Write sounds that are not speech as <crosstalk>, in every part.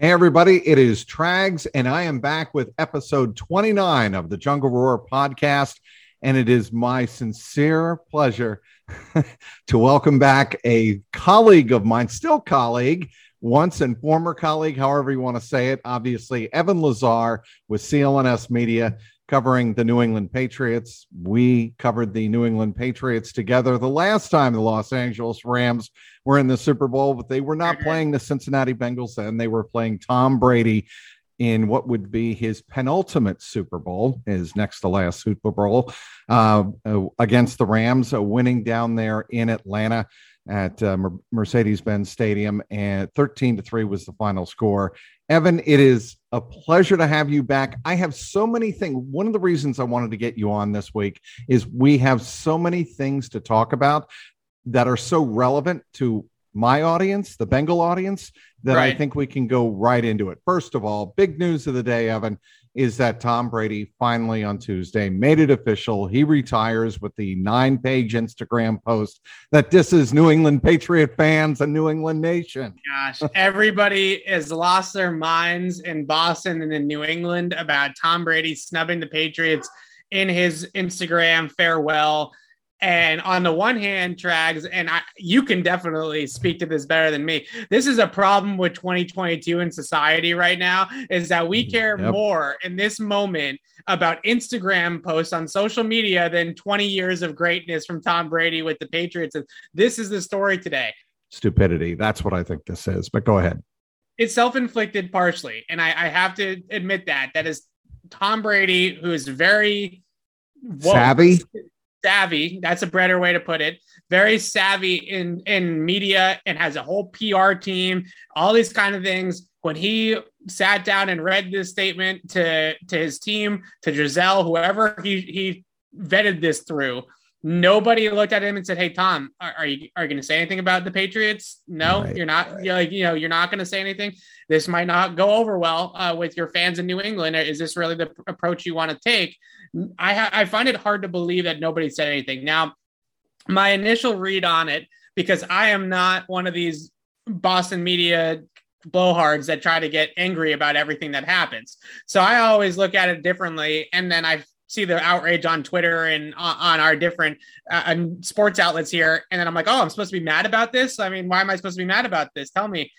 Hey, everybody, it is Trags, and I am back with episode 29 of the Jungle Roar podcast. And it is my sincere pleasure <laughs> to welcome back a colleague of mine, still colleague, once and former colleague, however you want to say it. Obviously, Evan Lazar with CLNS Media covering the New England Patriots. We covered the New England Patriots together the last time the Los Angeles Rams were in the Super Bowl, but they were not mm-hmm. playing the Cincinnati Bengals then. They were playing Tom Brady in what would be his penultimate Super Bowl, his next to last Super Bowl, uh, uh, against the Rams, uh, winning down there in Atlanta at uh, Mercedes Benz Stadium, and 13 to 3 was the final score. Evan, it is a pleasure to have you back. I have so many things. One of the reasons I wanted to get you on this week is we have so many things to talk about that are so relevant to my audience, the Bengal audience, that right. I think we can go right into it. First of all, big news of the day, Evan is that Tom Brady finally on Tuesday made it official. He retires with the nine page Instagram post that is New England Patriot fans and New England Nation. Gosh, everybody has lost their minds in Boston and in New England about Tom Brady snubbing the Patriots in his Instagram farewell. And on the one hand, Trags, and I, you can definitely speak to this better than me. This is a problem with 2022 in society right now is that we mm, care yep. more in this moment about Instagram posts on social media than 20 years of greatness from Tom Brady with the Patriots. And this is the story today. Stupidity. That's what I think this is. But go ahead. It's self inflicted partially. And I, I have to admit that. That is Tom Brady, who is very savvy savvy. That's a better way to put it. Very savvy in in media and has a whole PR team. All these kind of things. When he sat down and read this statement to to his team, to Gisele, whoever he he vetted this through, nobody looked at him and said, "Hey, Tom, are, are you are you going to say anything about the Patriots? No, right, you're not. Right. You're like, you know, you're not going to say anything. This might not go over well uh, with your fans in New England. Is this really the approach you want to take?" I ha- I find it hard to believe that nobody said anything. Now, my initial read on it, because I am not one of these Boston media blowhards that try to get angry about everything that happens. So I always look at it differently, and then I see the outrage on Twitter and on, our different uh, sports outlets here, and then I'm like, oh, I'm supposed to be mad about this. I mean, why am I supposed to be mad about this? Tell me.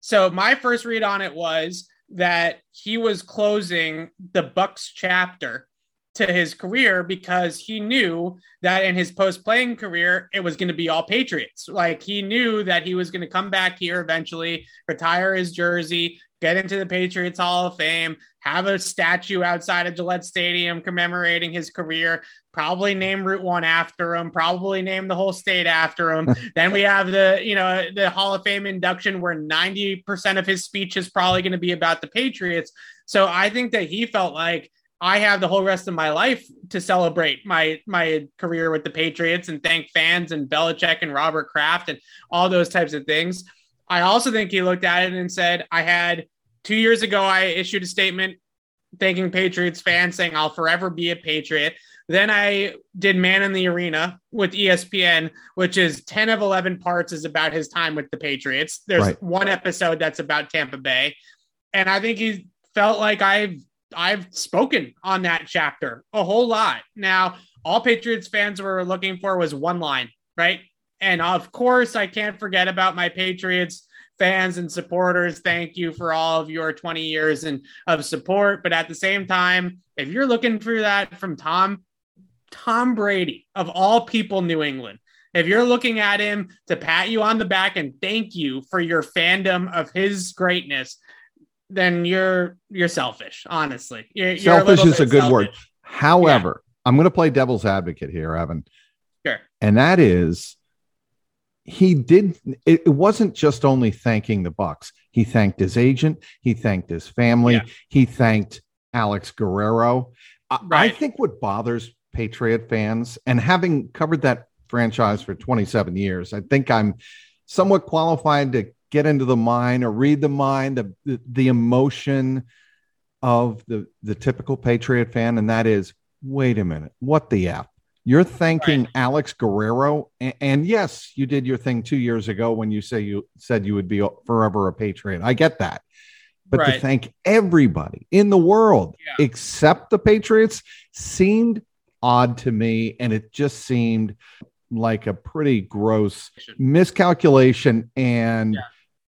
So my first read on it was that he was closing the Bucs chapter to his career because he knew that in his post playing career, it was going to be all Patriots. Like he knew that he was going to come back here eventually, retire his jersey, get into the Patriots Hall of Fame, have a statue outside of Gillette Stadium commemorating his career, probably name Route 1 after him, probably name the whole state after him. <laughs> then we have the, you know, the Hall of Fame induction where 90% of his speech is probably going to be about the Patriots. So I think that he felt like I have the whole rest of my life to celebrate my my career with the Patriots and thank fans and Belichick and Robert Kraft and all those types of things. I also think he looked at it and said, I had two years ago, I issued a statement thanking Patriots fans saying I'll forever be a Patriot. Then I did Man in the Arena with ESPN, which is 10 of 11 parts is about his time with the Patriots. There's right. one episode that's about Tampa Bay. And I think he felt like I've I've spoken on that chapter a whole lot. Now, all Patriots fans were looking for was one line, right? And of course, I can't forget about my Patriots fans and supporters. Thank you for all of your 20 years and of support. But at the same time, if you're looking for that from Tom, Tom Brady, of all people, New England, if you're looking at him to pat you on the back and thank you for your fandom of his greatness, then you're you're selfish. Honestly, you're, you're selfish a is a good selfish. word. However, yeah. I'm going to play devil's advocate here, Evan. Sure. And that is, he did. It, it wasn't just only thanking the Bucs He thanked his agent. He thanked his family. Yeah. He thanked Alex Guerrero. Right. I think what bothers Patriot fans, and having covered that franchise for 27 years, I think I'm somewhat qualified to get into the mind or read the mind, the, the, the emotion of the, the typical Patriot fan. And that is, wait a minute, what the F? You're thanking right. Alex Guerrero. And, and, yes, you did your thing two years ago when you say you said you would be forever a Patriot. I get that. but to thank everybody in the world Yeah. except the Patriots seemed odd to me. And it just seemed like a pretty gross miscalculation and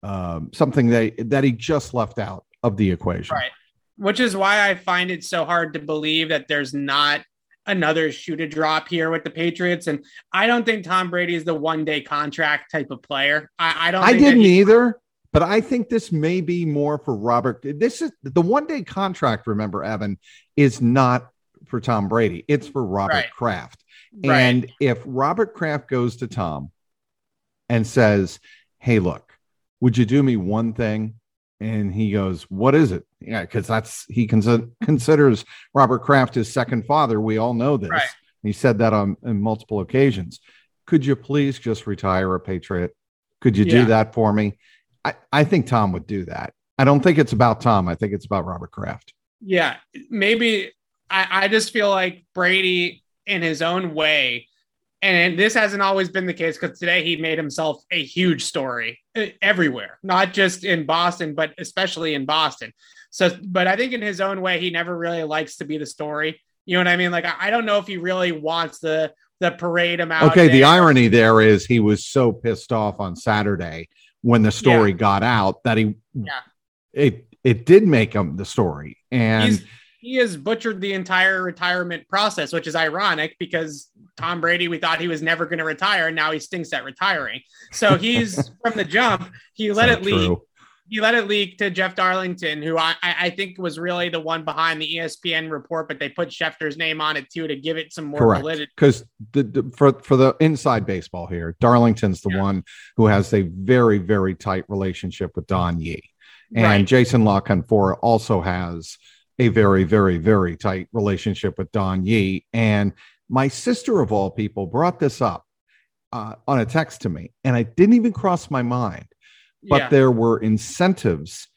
um, something that, that he just left out of the equation. Right. Which is why I find it so hard to believe that there's not another shoot a drop here with the Patriots. And I don't think Tom Brady is the one day contract type of player. I, I don't I didn't he- either, but I think this may be more for Robert. This is the one day contract, remember, Evan, is not for Tom Brady, it's for Robert Right. Kraft. Right. And if Robert Kraft goes to Tom and says, Hey, look, would you do me one thing? And he goes, What is it? Yeah, because that's he consi- considers Robert Kraft his second father. We all know this. Right. He said that on, on multiple occasions. Could you please just retire a Patriot? Could you Yeah. do that for me? I, I think Tom would do that. I don't think it's about Tom. I think it's about Robert Kraft. Yeah, maybe I, I just feel like Brady in his own way, and this hasn't always been the case because today he made himself a huge story uh, everywhere, not just in Boston, but especially in Boston. So, but I think in his own way, he never really likes to be the story. You know what I mean? Like, I, don't know if he really wants the the parade him out. Okay, the irony there is he was so pissed off on Saturday when the story got out that he Yeah. it it did make him the story. And He's, he has butchered the entire retirement process, which is ironic because Tom Brady, we thought he was never going to retire, and now he stinks at retiring. So he's <laughs> from the jump. He let it leak. true. He let it leak to Jeff Darlington, who I, I think was really the one behind the ESPN report, but they put Schefter's name on it too to give it some more Correct. validity. Because for for the inside baseball here, Darlington's the Yeah. one who has a very very tight relationship with Don Yee, and Right. Jason La Canfora also has a very very very tight relationship with Don Yee. And my sister of all people brought this up uh, on a text to me, and I didn't even cross my mind. But yeah, there were incentives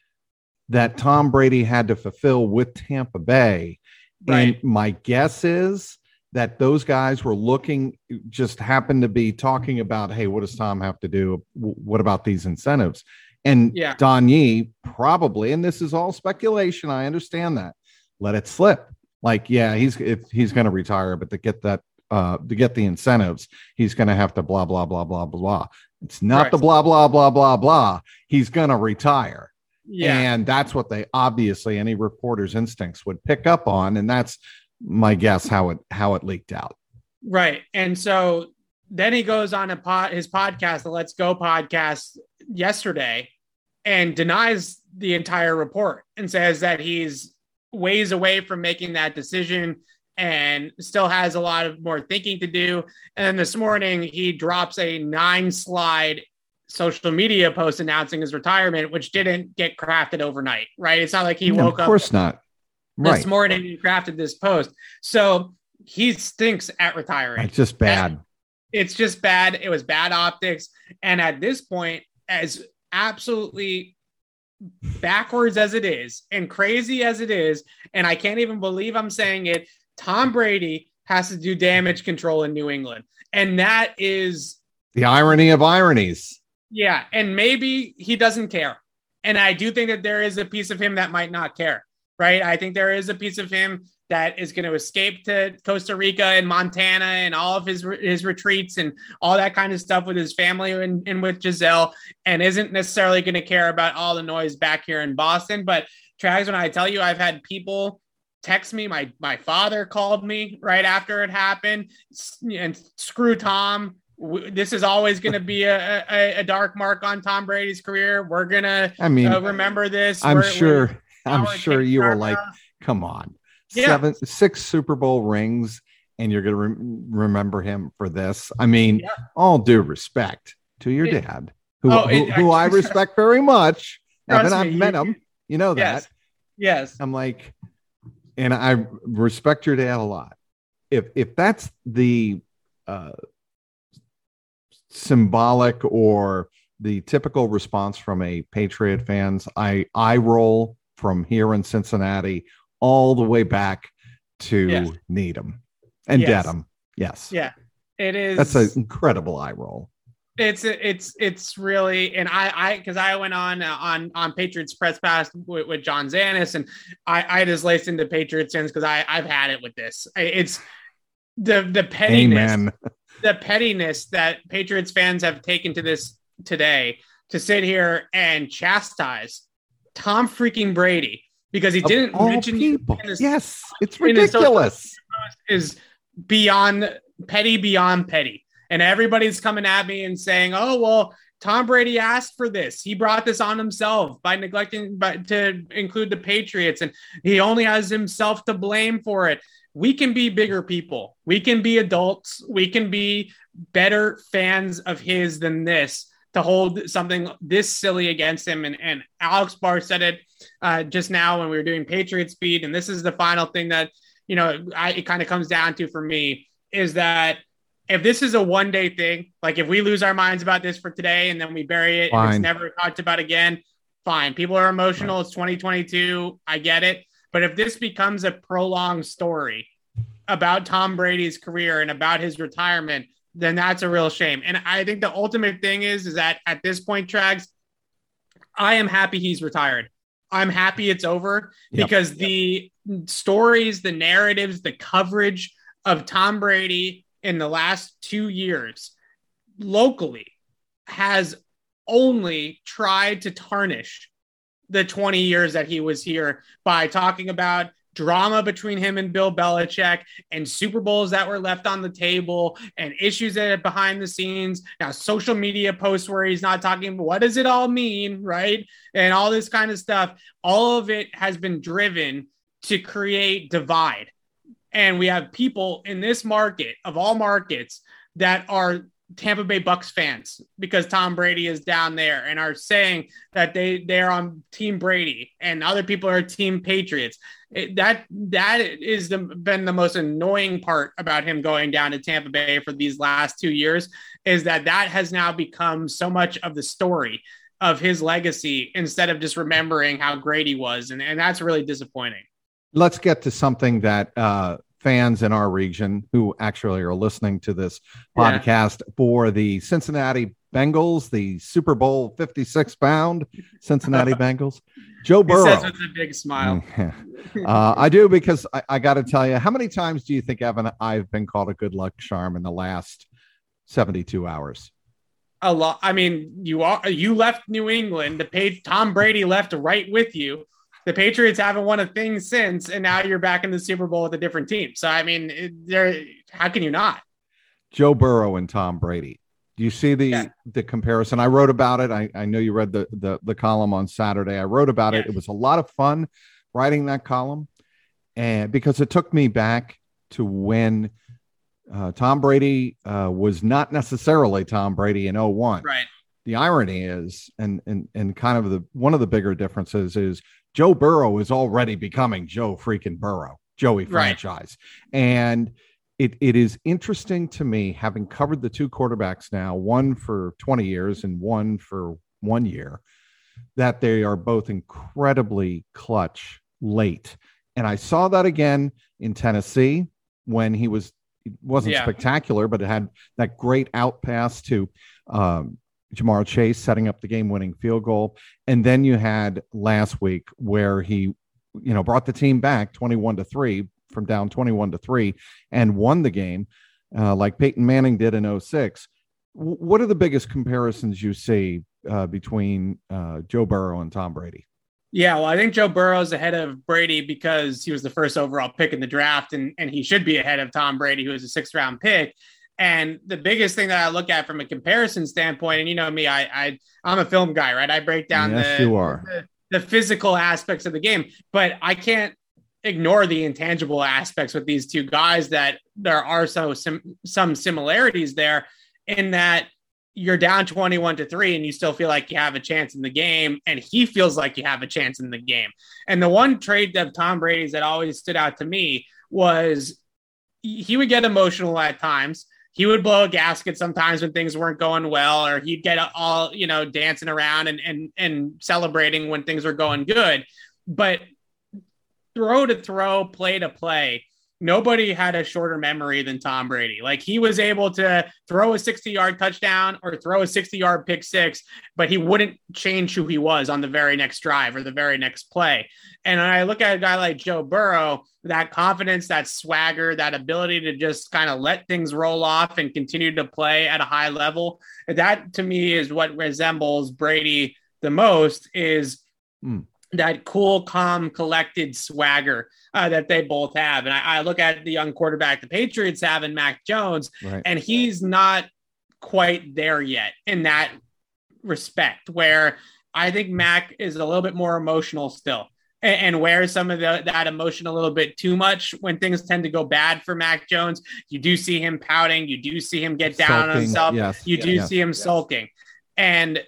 that Tom Brady had to fulfill with Tampa Bay. right. And my guess is that those guys were looking, just happened to be talking about, hey, what does Tom have to do? What about these incentives? And Yeah. Don Yee probably, and this is all speculation. I understand that. Let it slip. Like, yeah, he's if he's going to retire, but to get that, uh, to get the incentives, he's going to have to blah blah blah blah blah. It's not Right. the blah blah blah blah blah. He's going to retire. Yeah. And that's what they obviously any reporter's instincts would pick up on. And that's my guess how it how it leaked out. Right. And so then he goes on a pod, his podcast, the Let's Go podcast yesterday and denies the entire report and says that he's ways away from making that decision and still has a lot of more thinking to do. And then this morning he drops a nine slide social media post announcing his retirement, which didn't get crafted overnight, right? It's not like he No, woke up. of up course not. this morning and crafted this post. So he stinks at retiring. It's just bad. It's just bad. It was bad optics. And at this point, as absolutely backwards as it is and crazy as it is, and I can't even believe I'm saying it, Tom Brady has to do damage control in New England. And that is, The irony of ironies. yeah, and maybe he doesn't care. And I do think that there is a piece of him that might not care, right? I think there is a piece of him that is going to escape to Costa Rica and Montana and all of his his retreats and all that kind of stuff with his family and, and with Gisele, and isn't necessarily going to care about all the noise back here in Boston. But Trags, when I tell you, I've had people text me. My my father called me right after it happened, and screw Tom. This is always going to be a, a, a dark mark on Tom Brady's career. We're gonna I mean, uh, remember this. I'm We're- we're- sure. I'm sure you were like, come on, Yeah. seven, six Super Bowl rings, and you're going to re- remember him for this. I mean, Yeah. all due respect to your It- dad, who, Oh, who, it- who I <laughs> respect very much. Trust Evan, I've me, met you- him. You know that. yes, yes, I'm like, and I respect your dad a lot. If if that's the uh, symbolic or the typical response from a Patriot fans, I I roll from here in Cincinnati all the way back to Yes. Needham and Yes. Dedham. Yes, Yeah. it is. that's an incredible eye roll. it's it's it's really and I I because I went on uh, on on Patriots press pass with, with John Zanis and I I just laced into Patriots fans because I I've had it with this. It's the the pettiness Amen. <laughs> the pettiness that Patriots fans have taken to this today to sit here and chastise Tom freaking Brady because he didn't mention people. His, yes, it's ridiculous. Is beyond petty beyond petty. And everybody's coming at me and saying, "Oh, well, Tom Brady asked for this. He brought this on himself by neglecting but to include the Patriots and he only has himself to blame for it." We can be bigger people. We can be adults. We can be better fans of his than this to hold something this silly against him. And, and Alex Barr said it uh, just now when we were doing Patriot speed. And this is the final thing that, you know, I, it kind of comes down to for me is that if this is a one day thing, like if we lose our minds about this for today and then we bury it and it's never talked about again, fine. People are emotional. It's 2022. I get it. But if this becomes a prolonged story about Tom Brady's career and about his retirement, then that's a real shame. And I think the ultimate thing is, is that at this point, Trags, I am happy he's retired. I'm happy it's over yep. because yep. the stories, the narratives, the coverage of Tom Brady in the last two years locally has only tried to tarnish the 20 years that he was here by talking about drama between him and Bill Belichick and Super Bowls that were left on the table and issues that are behind the scenes. Now, social media posts where he's not talking, what does it all mean? Right. And all this kind of stuff. All of it has been driven to create divide. And we have people in this market of all markets that are Tampa Bay Bucs fans because Tom Brady is down there and are saying that they they're on Team Brady and other people are Team Patriots. It, that that is the, been the most annoying part about him going down to Tampa Bay for these last two years is that that has now become so much of the story of his legacy instead of just remembering how great he was and, and that's really disappointing. Let's get to something that uh, fans in our region who actually are listening to this yeah. podcast for the Cincinnati Bengals, the Super Bowl 56 bound Cincinnati <laughs> Bengals. Joe Burrow. He says with a big smile. <laughs> uh, I do because I, I got to tell you, how many times do you think, Evan, I've been called a good luck charm in the last 72 hours? A lot. I mean, you are you left New England. The page Tom Brady left right with you the Patriots haven't won a thing since, and now you're back in the Super Bowl with a different team. So I mean, there, how can you not? Joe Burrow and Tom Brady. Do you see the yeah. the comparison? I wrote about it. I, I know you read the, the the column on Saturday. I wrote about yes. it. It was a lot of fun writing that column, and because it took me back to when uh, Tom Brady uh, was not necessarily Tom Brady in 01. Right. The irony is, and and and kind of the one of the bigger differences is Joe Burrow is already becoming Joe freaking Burrow, Joey franchise. Right. And it, it is interesting to me, having covered the two quarterbacks now, one for 20 years and one for one year, that they are both incredibly clutch late. And I saw that again in Tennessee when he was, it wasn't yeah. spectacular, but it had that great out pass to um, Ja'Marr Chase setting up the game winning field goal. And then you had last week where he, you know, brought the team back 21 to 3 from down 21 to 3 and won the game uh, like Peyton Manning did in 06. W- what are the biggest comparisons you see uh, between uh, Joe Burrow and Tom Brady? Yeah, well, I think Joe Burrow is ahead of Brady because he was the first overall pick in the draft, and, and he should be ahead of Tom Brady, who was a sixth round pick. And the biggest thing that I look at from a comparison standpoint, and you know me, I, I I'm a film guy, right? I break down yes, the, you are. The, the physical aspects of the game, but I can't ignore the intangible aspects with these two guys that there are so sim- some similarities there in that you're down 21 to 3 and you still feel like you have a chance in the game and he feels like you have a chance in the game. And the one trade of Tom Brady's that always stood out to me was he would get emotional at times he would blow a gasket sometimes when things weren't going well, or he'd get all, you know, dancing around and and and celebrating when things were going good. But throw to throw, play to play, nobody had a shorter memory than Tom Brady. Like he was able to throw a 60 yard touchdown or throw a 60 yard pick six, but he wouldn't change who he was on the very next drive or the very next play. And I look at a guy like Joe Burrow, that confidence, that swagger, that ability to just kind of let things roll off and continue to play at a high level. That to me is what resembles Brady the most is mm that cool, calm, collected swagger uh, that they both have. And I, I, look at the young quarterback the Patriots have in Mac Jones, right. and he's not quite there yet in that respect, where I think Mac is a little bit more emotional still. And, and where some of the, that emotion a little bit too much when things tend to go bad for Mac Jones, you do see him pouting, you do see him get down sulking, on himself, yes, you do yes, see him yes. sulking. And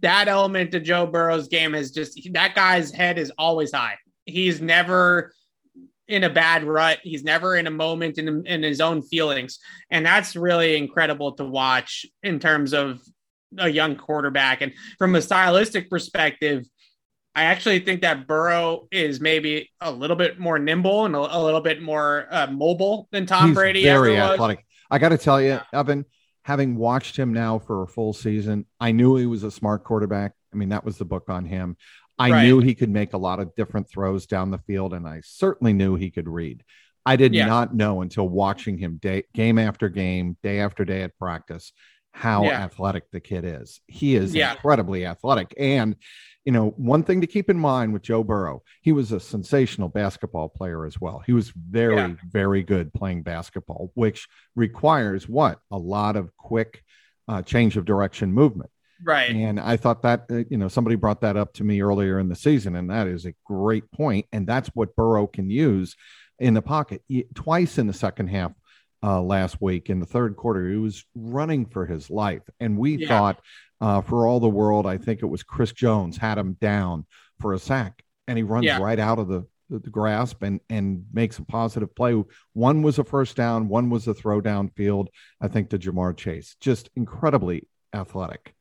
that element of Joe Burrow's game is just that guy's head is always high. He's never in a bad rut. He's never in a moment in, in his own feelings. And that's really incredible to watch in terms of a young quarterback. And from a stylistic perspective, I actually think that Burrow is maybe a little bit more nimble and a, a little bit more uh, mobile than Tom He's Brady. Very athletic. I got to tell you, Evan, having watched him now for a full season, I knew he was a smart quarterback. I mean, that was the book on him. I right. knew he could make a lot of different throws down the field, and I certainly knew he could read. I did yeah. not know until watching him day, game after game, day after day at practice, how yeah. athletic the kid is. He is yeah. incredibly athletic. And you know, one thing to keep in mind with Joe Burrow, he was a sensational basketball player as well. He was very, yeah. very good playing basketball, which requires what? A lot of quick uh, change of direction movement. Right. And I thought that, uh, you know, somebody brought that up to me earlier in the season, and that is a great point. And that's what Burrow can use in the pocket. Twice in the second half uh, last week in the third quarter, he was running for his life. And we yeah. thought uh, for all the world, I think it was Chris Jones had him down for a sack, and he runs yeah. right out of the, the, the grasp and and makes a positive play. One was a first down, one was a throw down field. I think to Ja'Marr Chase, just incredibly athletic.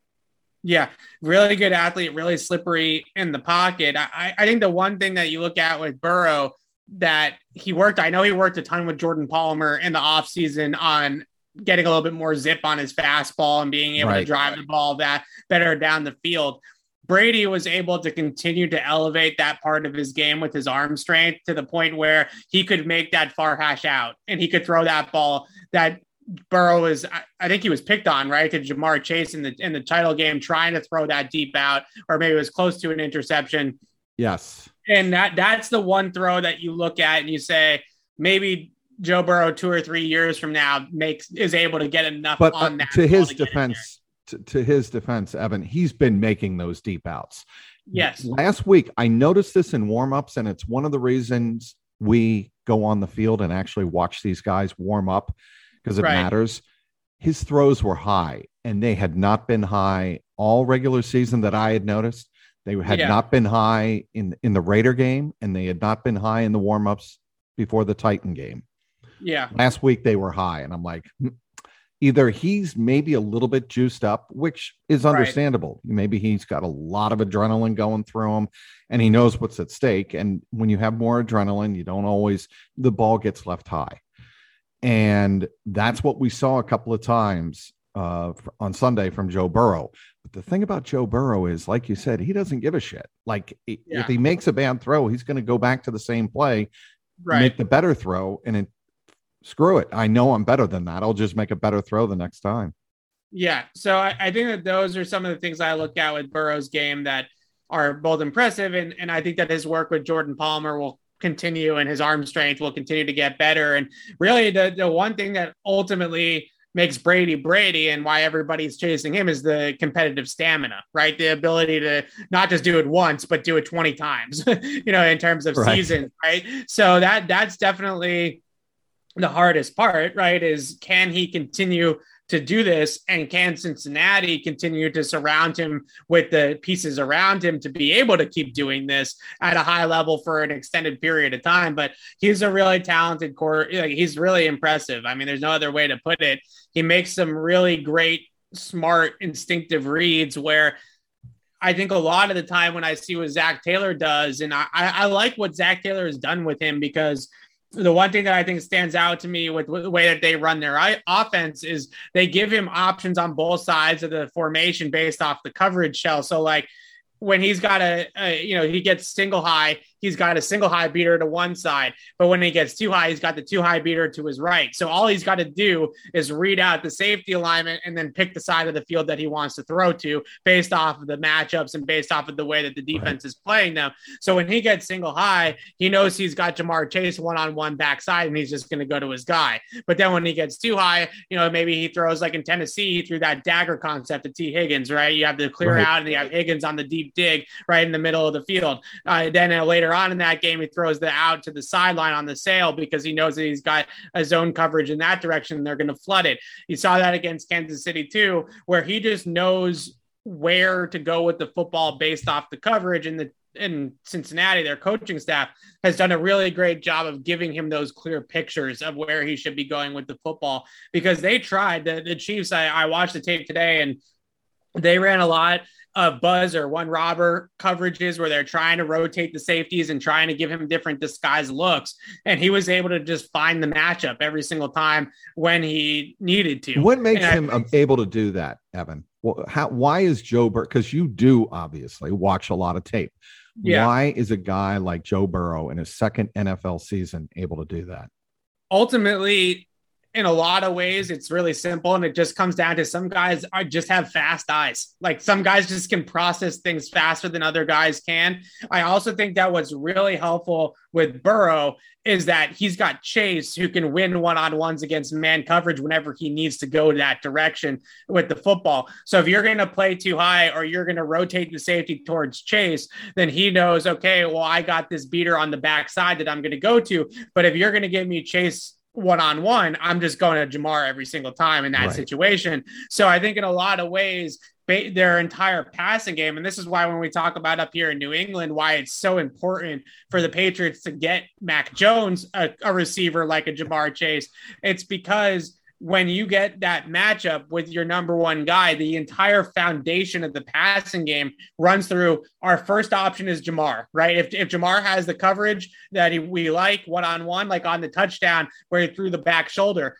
Yeah, really good athlete, really slippery in the pocket. I, I think the one thing that you look at with Burrow that he worked, I know he worked a ton with Jordan Palmer in the offseason on getting a little bit more zip on his fastball and being able right. to drive the ball that better down the field. Brady was able to continue to elevate that part of his game with his arm strength to the point where he could make that far hash out and he could throw that ball that Burrow is I think he was picked on, right? To Ja'Marr Chase in the in the title game trying to throw that deep out, or maybe it was close to an interception. Yes. And that that's the one throw that you look at and you say, maybe Joe Burrow two or three years from now makes is able to get enough but, on uh, that. To his to defense, to, to, his defense, Evan, he's been making those deep outs. Yes. Last week, I noticed this in warmups, and it's one of the reasons we go on the field and actually watch these guys warm up because it right. matters. His throws were high, and they had not been high all regular season that I had noticed. They had yeah. not been high in in the Raider game, and they had not been high in the warmups before the Titan game. Yeah. Last week they were high, and I'm like, hmm, either he's maybe a little bit juiced up, which is understandable. Right. Maybe he's got a lot of adrenaline going through him and he knows what's at stake. And when you have more adrenaline, you don't always, the ball gets left high. And that's what we saw a couple of times uh, on Sunday from Joe Burrow. But the thing about Joe Burrow is, like you said, he doesn't give a shit. Like yeah. if he makes a bad throw, he's going to go back to the same play, right. make the better throw, and it screw it. I know I'm better than that. I'll just make a better throw the next time. Yeah. So I, I think that those are some of the things I look at with Burrow's game that are both impressive. And, and I think that his work with Jordan Palmer will continue and his arm strength will continue to get better. And really, the, the one thing that ultimately makes Brady Brady and why everybody's chasing him is the competitive stamina, right? The ability to not just do it once, but do it 20 times, <laughs> you know, in terms of right. seasons, right? So that that's definitely the hardest part, right, is can he continue to do this? And can Cincinnati continue to surround him with the pieces around him to be able to keep doing this at a high level for an extended period of time? But he's a really talented core he's really impressive. I mean there's no other way to put it. He makes some really great smart instinctive reads where I think a lot of the time when I see what Zac Taylor does and I, I like what Zac Taylor has done with him because the one thing that I think stands out to me with, with the way that they run their offense is they give him options on both sides of the formation based off the coverage shell. So like when he's got a, a, you know he gets single high he's got a single high beater to one side but when he gets two high he's got the two high beater to his right so all he's got to do is read out the safety alignment and then pick the side of the field that he wants to throw to based off of the matchups and based off of the way that the defense right. is playing them so when he gets single high he knows he's got Ja'Marr chase one-on-one backside and he's just going to go to his guy but then when he gets two high you know maybe he throws like in tennessee he threw that dagger concept to Tee Higgins right you have to clear right. out and you have higgins on the deep dig right in the middle of the field. Uh, then uh, later on in that game, he throws the out to the sideline on the sail because he knows that he's got a zone coverage in that direction. And they're going to flood it. You saw that against Kansas City too, where he just knows where to go with the football based off the coverage and the in Cincinnati, their coaching staff has done a really great job of giving him those clear pictures of where he should be going with the football because they tried the, the Chiefs. I, I watched the tape today and they ran a lot of buzz or one robber coverages where they're trying to rotate the safeties and trying to give him different disguise looks. And he was able to just find the matchup every single time when he needed to. What makes and him I, able to do that, Evan? Well, how, why is Joe Burrow? Because you do obviously watch a lot of tape. Yeah. Why is a guy like Joe Burrow in his second NFL season able to do that? Ultimately, in a lot of ways it's really simple and it just comes down to some guys are just have fast eyes. Like some guys just can process things faster than other guys can. I also think that what's really helpful with burrow is that he's got chase who can win one-on-ones against man coverage whenever he needs to go that direction with the football. So if you're going to play two high or you're going to rotate the safety towards chase then he knows okay well i got this beater on the backside that i'm going to go to. But if you're going to give me chase one on one, I'm just going to Ja'Marr every single time in that right. situation. So I think in a lot of ways, their entire passing game. And this is why when we talk about up here in New England, why it's so important for the Patriots to get Mac Jones, a, a receiver like a Ja'Marr Chase. It's because when you get that matchup with your number one guy, the entire foundation of the passing game runs through our first option is Ja'Marr, right? If, if Ja'Marr has the coverage that he, we like one on one, like on the touchdown where he threw the back shoulder,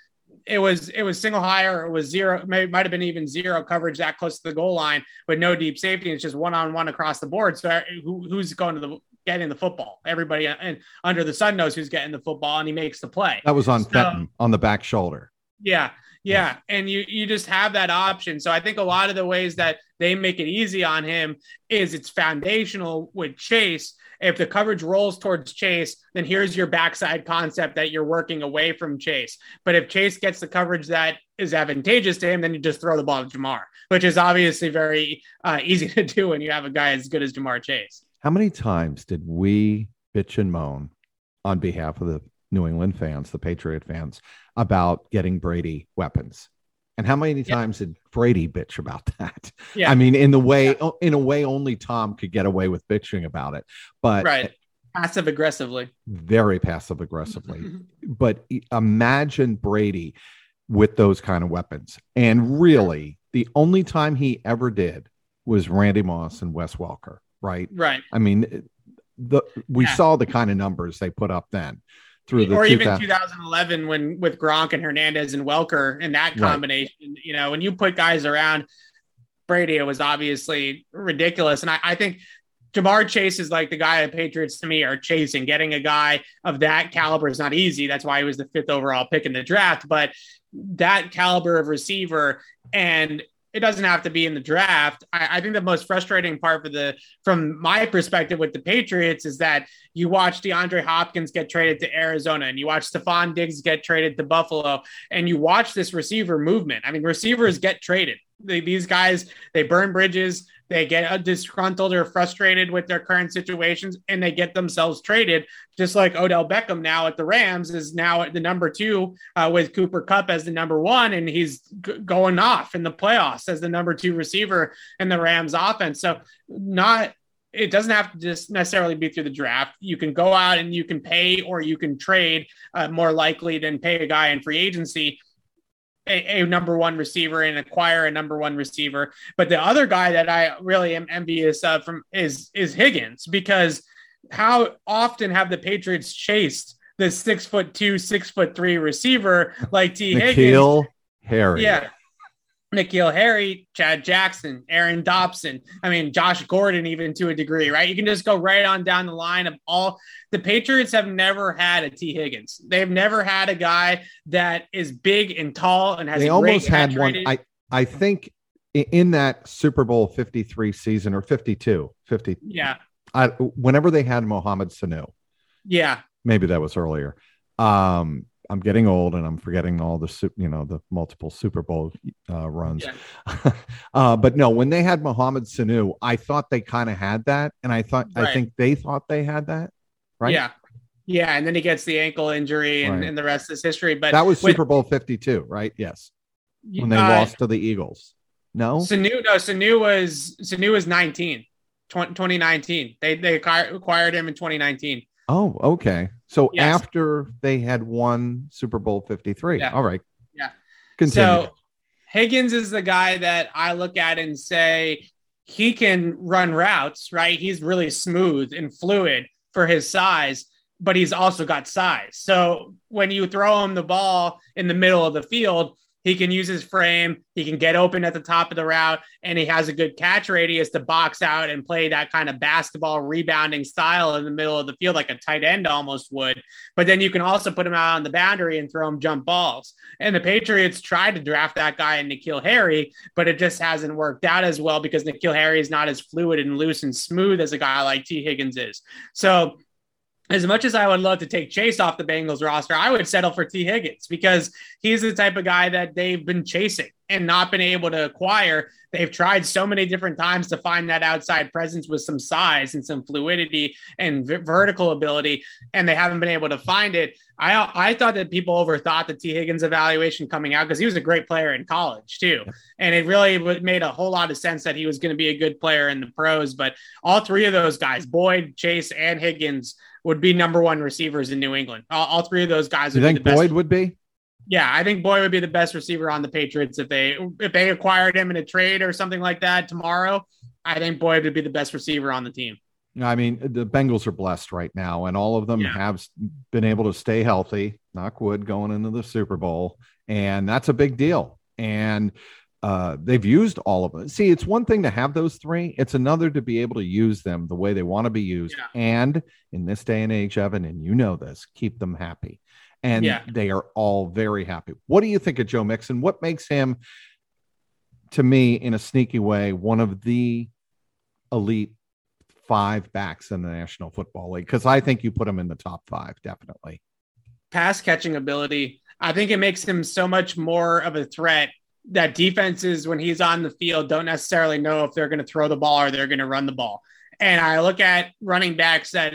it was it was single higher, it was zero, may, might have been even zero coverage that close to the goal line with no deep safety. It's just one on one across the board. So who, who's going to the getting the football? Everybody uh, and under the sun knows who's getting the football, and he makes the play. That was on so, Fenton on the back shoulder. Yeah. Yeah, and you you just have that option. So I think a lot of the ways that they make it easy on him is it's foundational with Chase. If the coverage rolls towards Chase, then here's your backside concept that you're working away from Chase. But if Chase gets the coverage that is advantageous to him, then you just throw the ball to Ja'Marr, which is obviously very uh, easy <laughs> to do when you have a guy as good as Ja'Marr Chase. How many times did we bitch and moan on behalf of the New England fans, the Patriot fans, about getting Brady weapons. And how many times did Brady bitch about <laughs> that? Yeah. I mean, in the way, yeah. in a way, only Tom could get away with bitching about it. But right, passive aggressively, very passive aggressively. <laughs> but imagine Brady with those kind of weapons. And really, the only time he ever did was Randy Moss and Wes Welker. Right. Right. I mean, the we yeah. saw the kind of numbers they put up then through the or even 2011 when with Gronk and Hernandez and Welker and that combination. Right. You know, when you put guys around Brady, it was obviously ridiculous. And I, I think Ja'Marr Chase is like the guy the Patriots to me are chasing. Getting a guy of that caliber is not easy. That's why he was the fifth overall pick in the draft. But that caliber of receiver and it doesn't have to be in the draft. I, I, think the most frustrating part for the from my perspective with the Patriots is that you watch DeAndre Hopkins get traded to Arizona and you watch Stefon Diggs get traded to Buffalo and you watch this receiver movement. I mean, receivers get traded. They, these guys, they burn bridges they get disgruntled or frustrated with their current situations and they get themselves traded, just like Odell Beckham now at the Rams is now at the number two uh, with Cooper Kupp as the number one, and he's g- going off in the playoffs as the number two receiver in the Rams offense. So, not it doesn't have to just necessarily be through the draft. You can go out and you can pay or you can trade uh, more likely than pay a guy in free agency a, a, number one receiver and acquire a number one receiver. But the other guy that I really am envious of from is is Higgins because how often have the Patriots chased the six foot two, six foot three receiver like Tee Higgins. Harry. Yeah. N'Keal Harry, Chad Jackson, Aaron Dobson. I mean, Josh Gordon, even to a degree, right? You can just go right on down the line of all the Patriots have never had a Tee Higgins. They've never had a guy that is big and tall and has. They almost had one. I I think in that Super Bowl 53 season or 52, 50. Yeah. I, whenever they had Mohamed Sanu. Yeah. Maybe that was earlier. Um, I'm getting old and I'm forgetting all the you know the multiple Super Bowl uh, runs. Yeah. <laughs> uh, but no, when they had Mohamed Sanu, I thought they kind of had that, and I thought right. I think they thought they had that, right? Yeah, yeah. And then he gets the ankle injury, and, right. and the rest is history. But that was with, Super Bowl 52, right? Yes, when they uh, lost to the Eagles. No, Sanu. No, Sanu was Sanu was 19, 2019. They they acquired him in 2019. Oh, okay. So yes. after they had won Super Bowl 53. Yeah. All right. Yeah. Continue. So Higgins is the guy that I look at and say he can run routes, right? He's really smooth and fluid for his size, but he's also got size. So when you throw him the ball in the middle of the field, he can use his frame. He can get open at the top of the route, and he has a good catch radius to box out and play that kind of basketball rebounding style in the middle of the field, like a tight end almost would. But then you can also put him out on the boundary and throw him jump balls. And the Patriots tried to draft that guy in N'Keal Harry, but it just hasn't worked out as well because N'Keal Harry is not as fluid and loose and smooth as a guy like Tee Higgins is. So as much as I would love to take Chase off the Bengals roster, I would settle for Tee Higgins because he's the type of guy that they've been chasing and not been able to acquire. They've tried so many different times to find that outside presence with some size and some fluidity and v- vertical ability, and they haven't been able to find it. I I thought that people overthought the Tee Higgins evaluation coming out because he was a great player in college too, and it really made a whole lot of sense that he was going to be a good player in the pros. But all three of those guys, Boyd, Chase, and Higgins would be number one receivers in New England. All, all three of those guys. Would you think Boyd would be? Yeah, I think Boyd would be the best receiver on the Patriots if they if they acquired him in a trade or something like that tomorrow. I think Boyd would be the best receiver on the team. I mean, the Bengals are blessed right now, and all of them yeah. have been able to stay healthy. Knock wood, going into the Super Bowl, and that's a big deal. And uh, they've used all of them. See, it's one thing to have those three, it's another to be able to use them the way they want to be used. Yeah. And in this day and age, Evan, and you know this, keep them happy. And yeah. they are all very happy. What do you think of Joe Mixon? What makes him, to me, in a sneaky way, one of the elite five backs in the National Football League? Because I think you put him in the top five, definitely. Pass catching ability. I think it makes him so much more of a threat that defenses, when he's on the field, don't necessarily know if they're going to throw the ball or they're going to run the ball. And I look at running backs that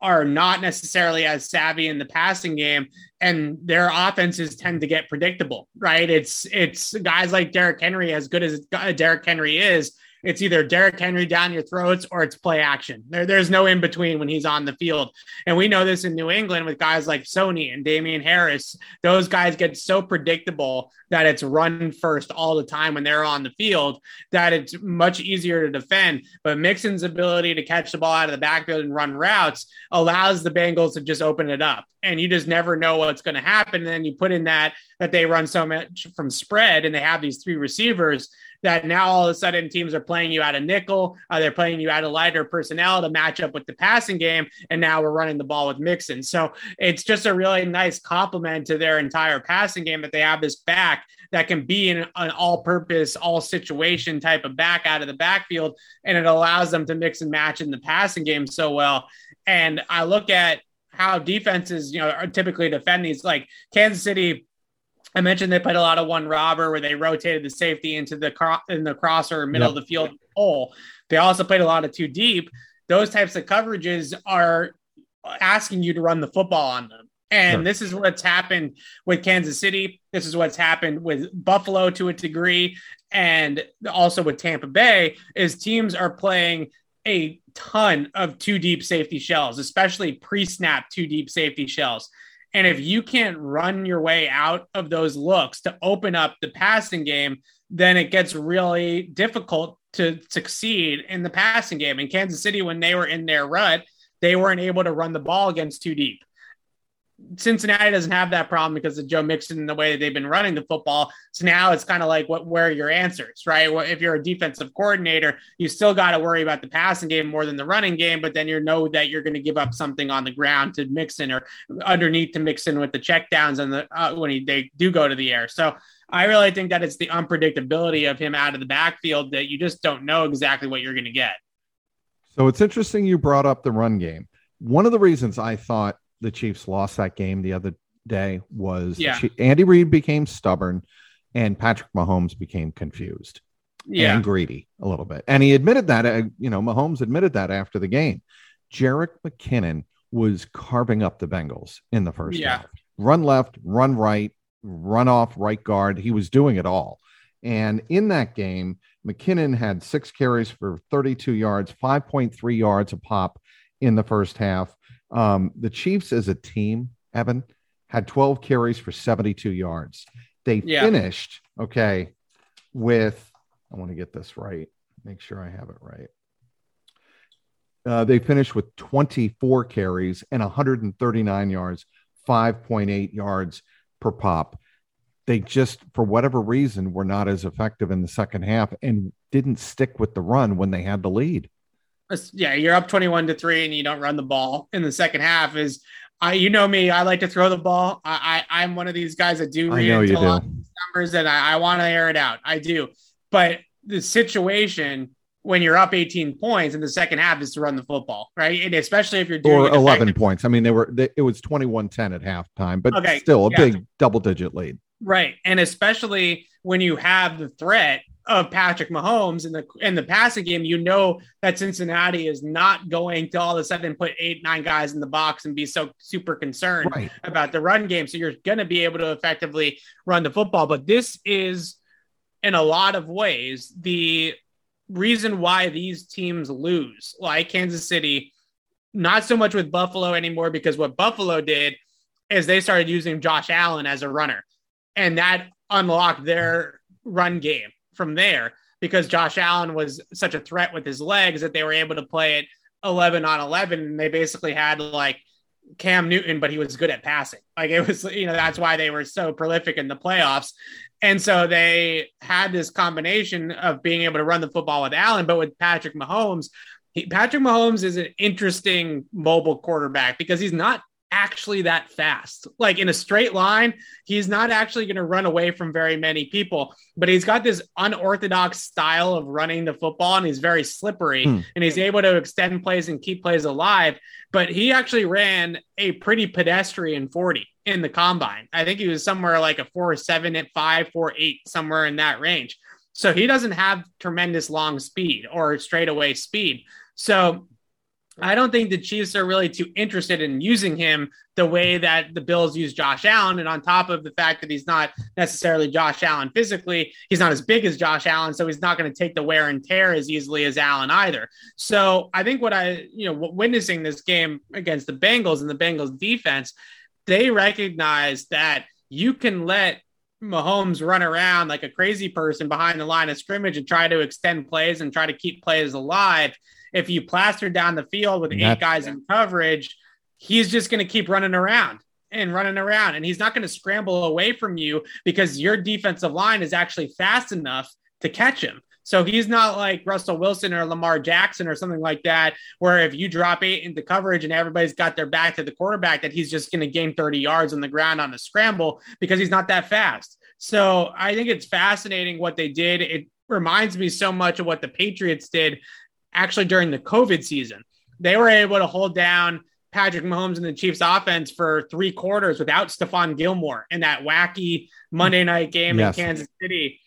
are not necessarily as savvy in the passing game and their offenses tend to get predictable right it's it's guys like Derrick Henry as good as uh, Derrick Henry is it's either Derrick Henry down your throats or it's play action. There, there's no in between when he's on the field. And we know this in New England with guys like Sony and Damien Harris. Those guys get so predictable that it's run first all the time when they're on the field that it's much easier to defend. But Mixon's ability to catch the ball out of the backfield and run routes allows the Bengals to just open it up. And you just never know what's going to happen. And then you put in that that they run so much from spread and they have these three receivers that now all of a sudden teams are playing you out of nickel, uh, they're playing you out of lighter personnel to match up with the passing game, and now we're running the ball with Mixon. So it's just a really nice complement to their entire passing game that they have this back that can be an, an all-purpose, all-situation type of back out of the backfield, and it allows them to mix and match in the passing game so well. And I look at how defenses, you know, typically defend these. Like Kansas City I mentioned they played a lot of one robber where they rotated the safety into the cro- in the crosser middle yep. of the field hole. They also played a lot of two deep. Those types of coverages are asking you to run the football on them. And sure. this is what's happened with Kansas City. This is what's happened with Buffalo to a degree, and also with Tampa Bay. Is teams are playing a ton of two deep safety shells, especially pre-snap two deep safety shells. And if you can't run your way out of those looks to open up the passing game, then it gets really difficult to succeed in the passing game. In Kansas City, when they were in their rut, they weren't able to run the ball against two deep. Cincinnati doesn't have that problem because of Joe Mixon and the way that they've been running the football. So now it's kind of like what where your answers, right? Well, if you're a defensive coordinator, you still got to worry about the passing game more than the running game, but then you know that you're going to give up something on the ground to Mixon or underneath to Mixon with the checkdowns and the uh, when he, they do go to the air. So I really think that it's the unpredictability of him out of the backfield that you just don't know exactly what you're going to get. So it's interesting you brought up the run game. One of the reasons I thought the Chiefs lost that game the other day was yeah. Andy Reid became stubborn and Patrick Mahomes became confused yeah. and greedy a little bit. And he admitted that, uh, you know, Mahomes admitted that after the game. Jerick McKinnon was carving up the Bengals in the first Yeah. half. Run left, run right, run off right guard. He was doing it all. And in that game, McKinnon had six carries for 32 yards, 5.3 yards a pop in the first half. Um, the Chiefs as a team, Evan, had 12 carries for 72 yards. They Yeah. finished, okay, with, I want to get this right, make sure I have it right. Uh, they finished with 24 carries and 139 yards, 5.8 yards per pop. They just, for whatever reason, were not as effective in the second half and didn't stick with the run when they had the lead. Yeah, you're up 21 to three and you don't run the ball in the second half is I, you know me, I like to throw the ball. I, I am one of these guys that do I read know you into a lot do. of these numbers and I, I want to air it out. I do. But the situation when you're up 18 points in the second half is to run the football, right? And especially if you're doing Or 11 points. I mean, they were, they, it was 21 10 at halftime, but Okay, still a yeah. big double digit lead. Right. And especially when you have the threat of Patrick Mahomes in the in the passing game, you know that Cincinnati is not going to all of a sudden put eight, nine guys in the box and be so super concerned Right. about the run game. So you're going to be able to effectively run the football. But this is, in a lot of ways, the reason why these teams lose, like Kansas City, not so much with Buffalo anymore, because what Buffalo did is they started using Josh Allen as a runner. And that unlocked their run game from there because Josh Allen was such a threat with his legs that they were able to play it 11 on 11. And they basically had like Cam Newton, but he was good at passing. Like it was, you know, that's why they were so prolific in the playoffs. And so they had this combination of being able to run the football with Allen, but with Patrick Mahomes, Patrick Mahomes is an interesting mobile quarterback because he's not actually that fast. Like in a straight line, he's not actually going to run away from very many people, but he's got this unorthodox style of running the football and he's very slippery Hmm. and he's able to extend plays and keep plays alive. But he actually ran a pretty pedestrian 40 in the combine. I think he was somewhere like a four seven at five, four eight, somewhere in that range. So he doesn't have tremendous long speed or straightaway speed. So I don't think the Chiefs are really too interested in using him the way that the Bills use Josh Allen. And on top of the fact that he's not necessarily Josh Allen physically, he's not as big as Josh Allen. So he's not going to take the wear and tear as easily as Allen either. So I think what I, you know, witnessing this game against the Bengals and the Bengals defense, they recognize that you can let Mahomes run around like a crazy person behind the line of scrimmage and try to extend plays and try to keep plays alive. If you plaster down the field with eight guys in coverage, he's just going to keep running around and running around. And he's not going to scramble away from you because your defensive line is actually fast enough to catch him. So he's not like Russell Wilson or Lamar Jackson or something like that, where if you drop eight into coverage and everybody's got their back to the quarterback, that he's just going to gain 30 yards on the ground on a scramble because he's not that fast. So I think it's fascinating what they did. It reminds me so much of what the Patriots did actually during the COVID season. They were able to hold down Patrick Mahomes and the Chiefs offense for three quarters without Stephon Gilmore in that wacky Monday night game Yes. in Kansas City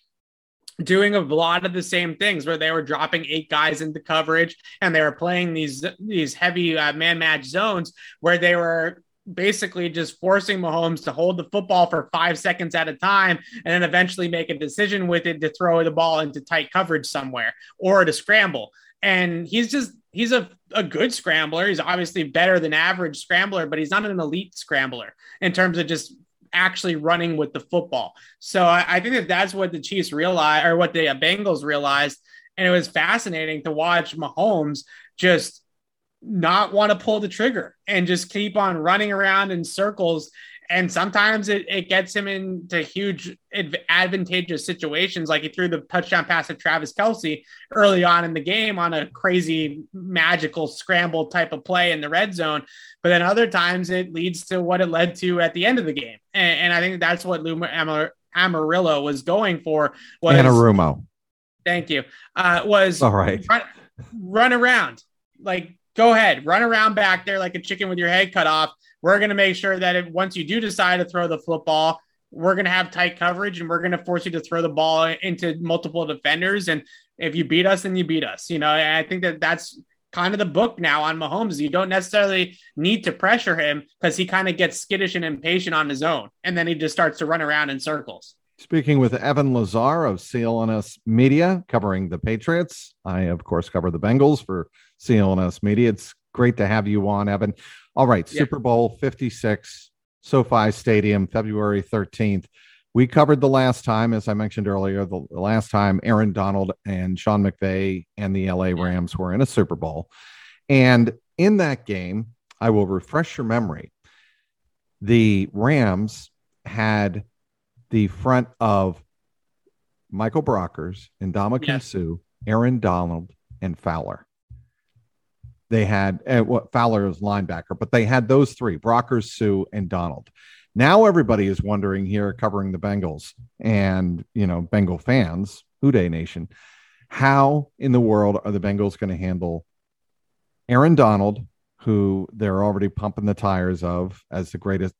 doing a lot of the same things where they were dropping eight guys into coverage and they were playing these these heavy uh, man match zones where they were basically just forcing Mahomes to hold the football for five seconds at a time and then eventually make a decision with it to throw the ball into tight coverage somewhere or to scramble. And he's just he's a, a good scrambler. He's obviously better than average scrambler, but he's not an elite scrambler in terms of just actually running with the football. So I, I think that that's what the Chiefs realized or what the Bengals realized. And it was fascinating to watch Mahomes just not want to pull the trigger and just keep on running around in circles and sometimes it, it gets him into huge advantageous situations. Like he threw the touchdown pass to travis Kelce early on in the game on a crazy magical scramble type of play in the red zone. But then other times it leads to what it led to at the end of the game. And, and i think that's what Lou Amar- amarillo was going for was Anarumo. thank you. Uh, was all right. run, run around. Like go ahead run around back there like a chicken with your head cut off we're going to make sure that if, once you do decide to throw the football, we're going to have tight coverage and we're going to force you to throw the ball into multiple defenders. And if you beat us, then you beat us. You know, and I think that that's kind of the book now on Mahomes. You don't necessarily need to pressure him because he kind of gets skittish and impatient on his own. And then he just starts to run around in circles. Speaking with Evan Lazar of CLNS Media, covering the Patriots. I, of course, cover the Bengals for CLNS Media. It's great to have you on, Evan. All right, yeah. Super Bowl 56, SoFi Stadium, February 13th. We covered the last time, as I mentioned earlier, the, last time Aaron Donald and Sean McVay and the LA Rams were in a Super Bowl. And in that game, I will refresh your memory. The Rams had the front of Michael Brockers and Ndamukong yes. Aaron Donald, and Fowler. They had uh, what Fowler is linebacker, but they had those three: Brockers, Suh, and Donald. Now everybody is wondering here, covering the Bengals and you know Bengal fans, Who Dey Nation, how in the world are the Bengals going to handle Aaron Donald, who they're already pumping the tires of as the greatest?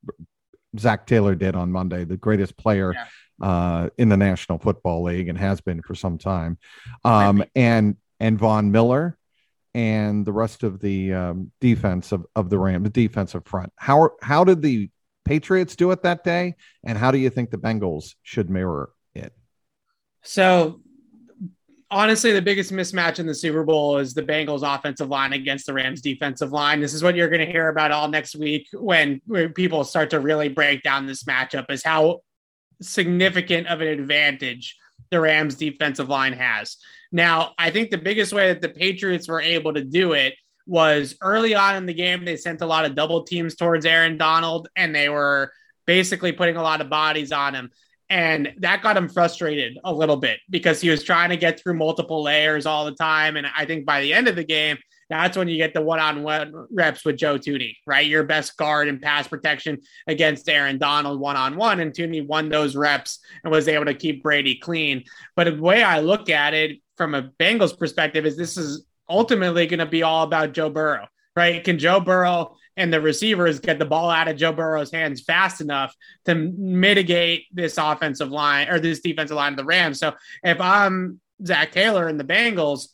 Zac Taylor did on Monday, the greatest player yeah. uh, in the National Football League and has been for some time, um, and and Von Miller and the rest of the um, defense of, of the Rams, the defensive front. How how did the Patriots do it that day, and how do you think the Bengals should mirror it? So, honestly, the biggest mismatch in the Super Bowl is the Bengals' offensive line against the Rams' defensive line. This is what you're going to hear about all next week when, when people start to really break down this matchup. Is how significant of an advantage the Rams defensive line has. Now, I think the biggest way that the Patriots were able to do it was early on in the game, they sent a lot of double teams towards Aaron Donald and they were basically putting a lot of bodies on him. And that got him frustrated a little bit because he was trying to get through multiple layers all the time. And I think by the end of the game, that's when you get the one-on-one reps with Joe Thuney, right? Your best guard and pass protection against Aaron Donald one-on-one, and Thuney won those reps and was able to keep Brady clean. But the way I look at it from a Bengals perspective is this is ultimately going to be all about Joe Burrow, right? Can Joe Burrow and the receivers get the ball out of Joe Burrow's hands fast enough to mitigate this offensive line or this defensive line of the Rams? So if I'm Zac Taylor and the Bengals,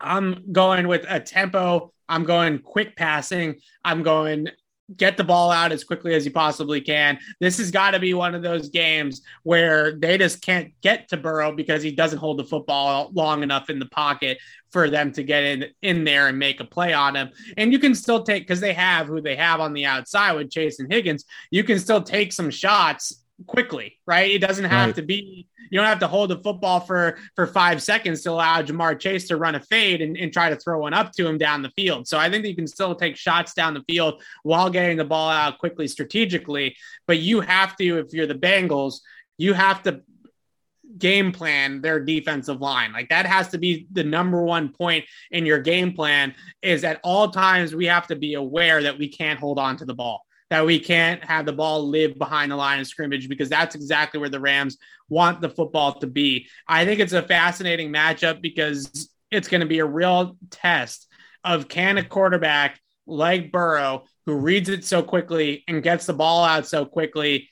I'm going with a tempo. I'm going quick passing. I'm going get the ball out as quickly as you possibly can. This has got to be one of those games where they just can't get to Burrow because he doesn't hold the football long enough in the pocket for them to get in in there and make a play on him. And you can still take because they have who they have on the outside with Chase and Higgins. You can still take some shots quickly, right? It doesn't have right. to be you don't have to hold the football for for five seconds to allow Ja'Marr Chase to run a fade and, and try to throw one up to him down the field. So I think you can still take shots down the field while getting the ball out quickly strategically. But you have to, if you're the Bengals, you have to game plan their defensive line. Like that has to be the number one point in your game plan is at all times we have to be aware that we can't hold on to the ball that we can't have the ball live behind the line of scrimmage because that's exactly where the Rams want the football to be. I think it's a fascinating matchup because it's going to be a real test of can a quarterback like Burrow, who reads it so quickly and gets the ball out so quickly,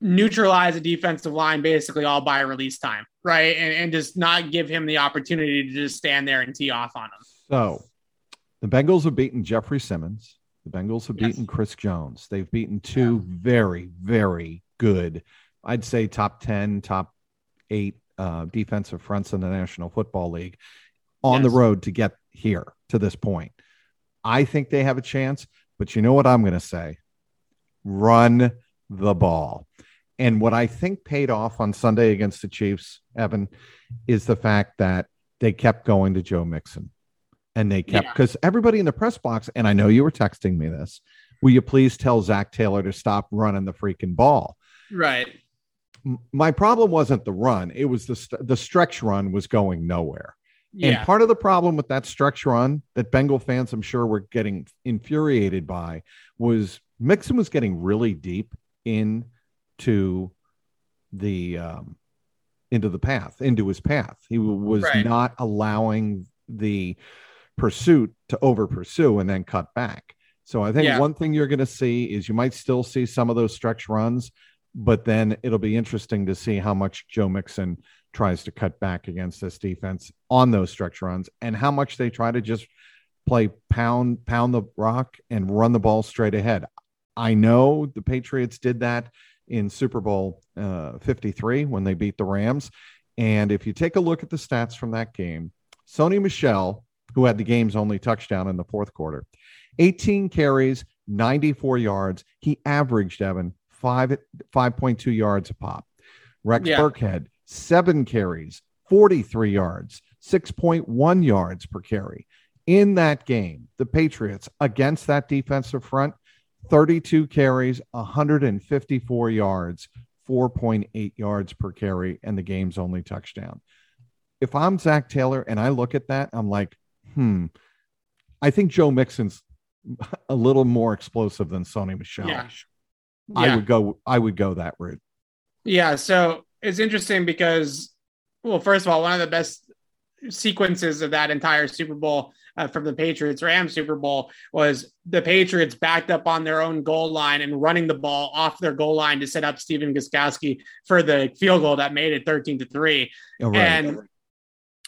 neutralize a defensive line basically all by release time, right? And, and just not give him the opportunity to just stand there and tee off on him. So the Bengals have beaten Jeffrey Simmons. The Bengals have yes. beaten Chris Jones. They've beaten two yeah. very, very good, I'd say top 10, top eight uh, defensive fronts in the National Football League on yes. the road to get here to this point. I think they have a chance, but you know what I'm going to say? Run the ball. And what I think paid off on Sunday against the Chiefs, Evan, is the fact that they kept going to Joe Mixon. And they kept because yeah. everybody in the press box, and I know you were texting me this. Will you please tell Zac Taylor to stop running the freaking ball? Right. My problem wasn't the run; it was the st- the stretch run was going nowhere. Yeah. And part of the problem with that stretch run that Bengal fans, I'm sure, were getting infuriated by was Mixon was getting really deep into the um, into the path, into his path. He was right. not allowing the pursuit to over pursue and then cut back. So I think yeah. one thing you're going to see is you might still see some of those stretch runs, but then it'll be interesting to see how much Joe Mixon tries to cut back against this defense on those stretch runs and how much they try to just play pound pound the rock and run the ball straight ahead. I know the Patriots did that in Super Bowl uh, 53 when they beat the Rams. And if you take a look at the stats from that game, Sony Michel, who had the game's only touchdown in the fourth quarter, 18 carries, 94 yards. He averaged, Evan, five, 5.2 yards a pop. Rex yeah. Burkhead, seven carries, 43 yards, 6.1 yards per carry. In that game, the Patriots against that defensive front 32 carries, 154 yards, 4.8 yards per carry, and the game's only touchdown. If I'm Zac Taylor and I look at that, I'm like, hmm, I think Joe Mixon's <laughs> a little more explosive than Sony Michel. Yeah. I would go, I would go that route. Yeah. So it's interesting because, well, first of all, one of the best sequences of that entire Super Bowl uh, from the Patriots Rams Super Bowl was the Patriots backed up on their own goal line and running the ball off their goal line to set up Stephen Gostkowski for the field goal that made it 13 to 3. Oh. And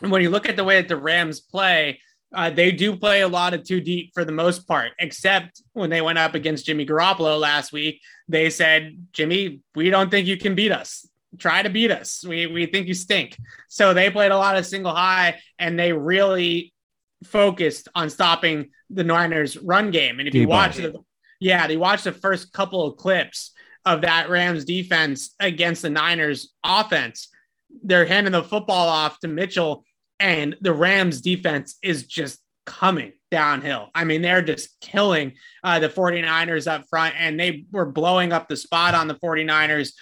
when you look at the way that the Rams play, uh, they do play a lot of two deep for the most part, except when they went up against Jimmy Garoppolo last week. They said, Jimmy, we don't think you can beat us try to beat us. We we think you stink. So they played a lot of single high and they really focused on stopping the Niners run game. And if you watch the yeah, they watch the first couple of clips of that Rams defense against the Niners offense. They're handing the football off to Mitchell and the Rams defense is just coming downhill. I mean, they're just killing uh, the 49ers up front, and they were blowing up the spot on the 49ers.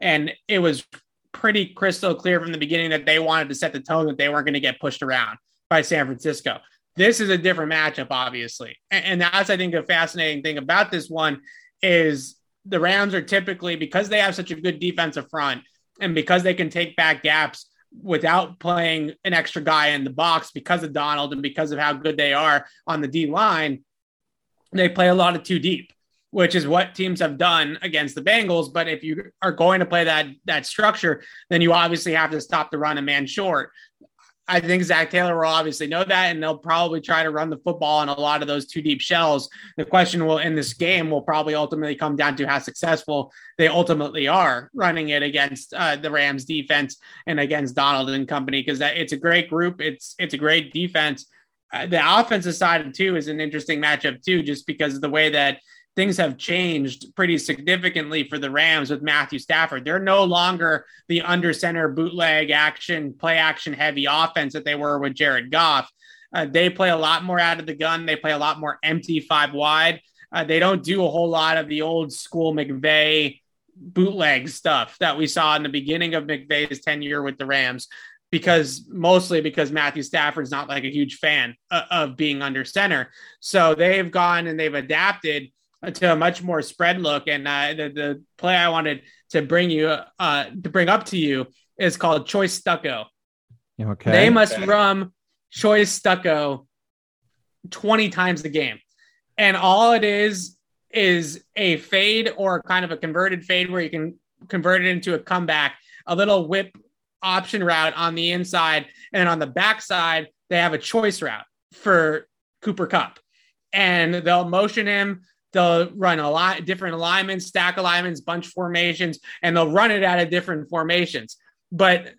And it was pretty crystal clear from the beginning that they wanted to set the tone that they weren't going to get pushed around by San Francisco. This is a different matchup, obviously. And, and that's, I think, a fascinating thing about this one is the Rams are typically, because they have such a good defensive front and because they can take back gaps, without playing an extra guy in the box because of Donald and because of how good they are on the D line, they play a lot of two deep, which is what teams have done against the Bengals. But if you are going to play that that structure, then you obviously have to stop the run a man short. I think Zac Taylor will obviously know that, and they'll probably try to run the football in a lot of those two deep shells. The question will in this game will probably ultimately come down to how successful they ultimately are running it against uh, the Rams defense and against Donald and company because it's a great group. It's it's a great defense. Uh, the offensive side too is an interesting matchup too, just because of the way that things have changed pretty significantly for the Rams with Matthew Stafford. They're no longer the under center bootleg action, play action heavy offense that they were with Jared Goff. Uh, they play a lot more out of the gun. They play a lot more empty five wide. Uh, they don't do a whole lot of the old school McVay bootleg stuff that we saw in the beginning of McVay's tenure with the Rams because mostly because Matthew Stafford's not like a huge fan uh, of being under center. So they've gone and they've adapted to a much more spread look. And uh, the, the play I wanted to bring you uh, to bring up to you is called choice Stucko. Okay. They must okay. run choice Stucko 20 times the game. And all it is is a fade or kind of a converted fade where you can convert it into a comeback, a little whip option route on the inside. And on the backside, they have a choice route for Cooper Kupp. And they'll motion him They'll run a lot different alignments, stack alignments, bunch formations, and they'll run it out of different formations. But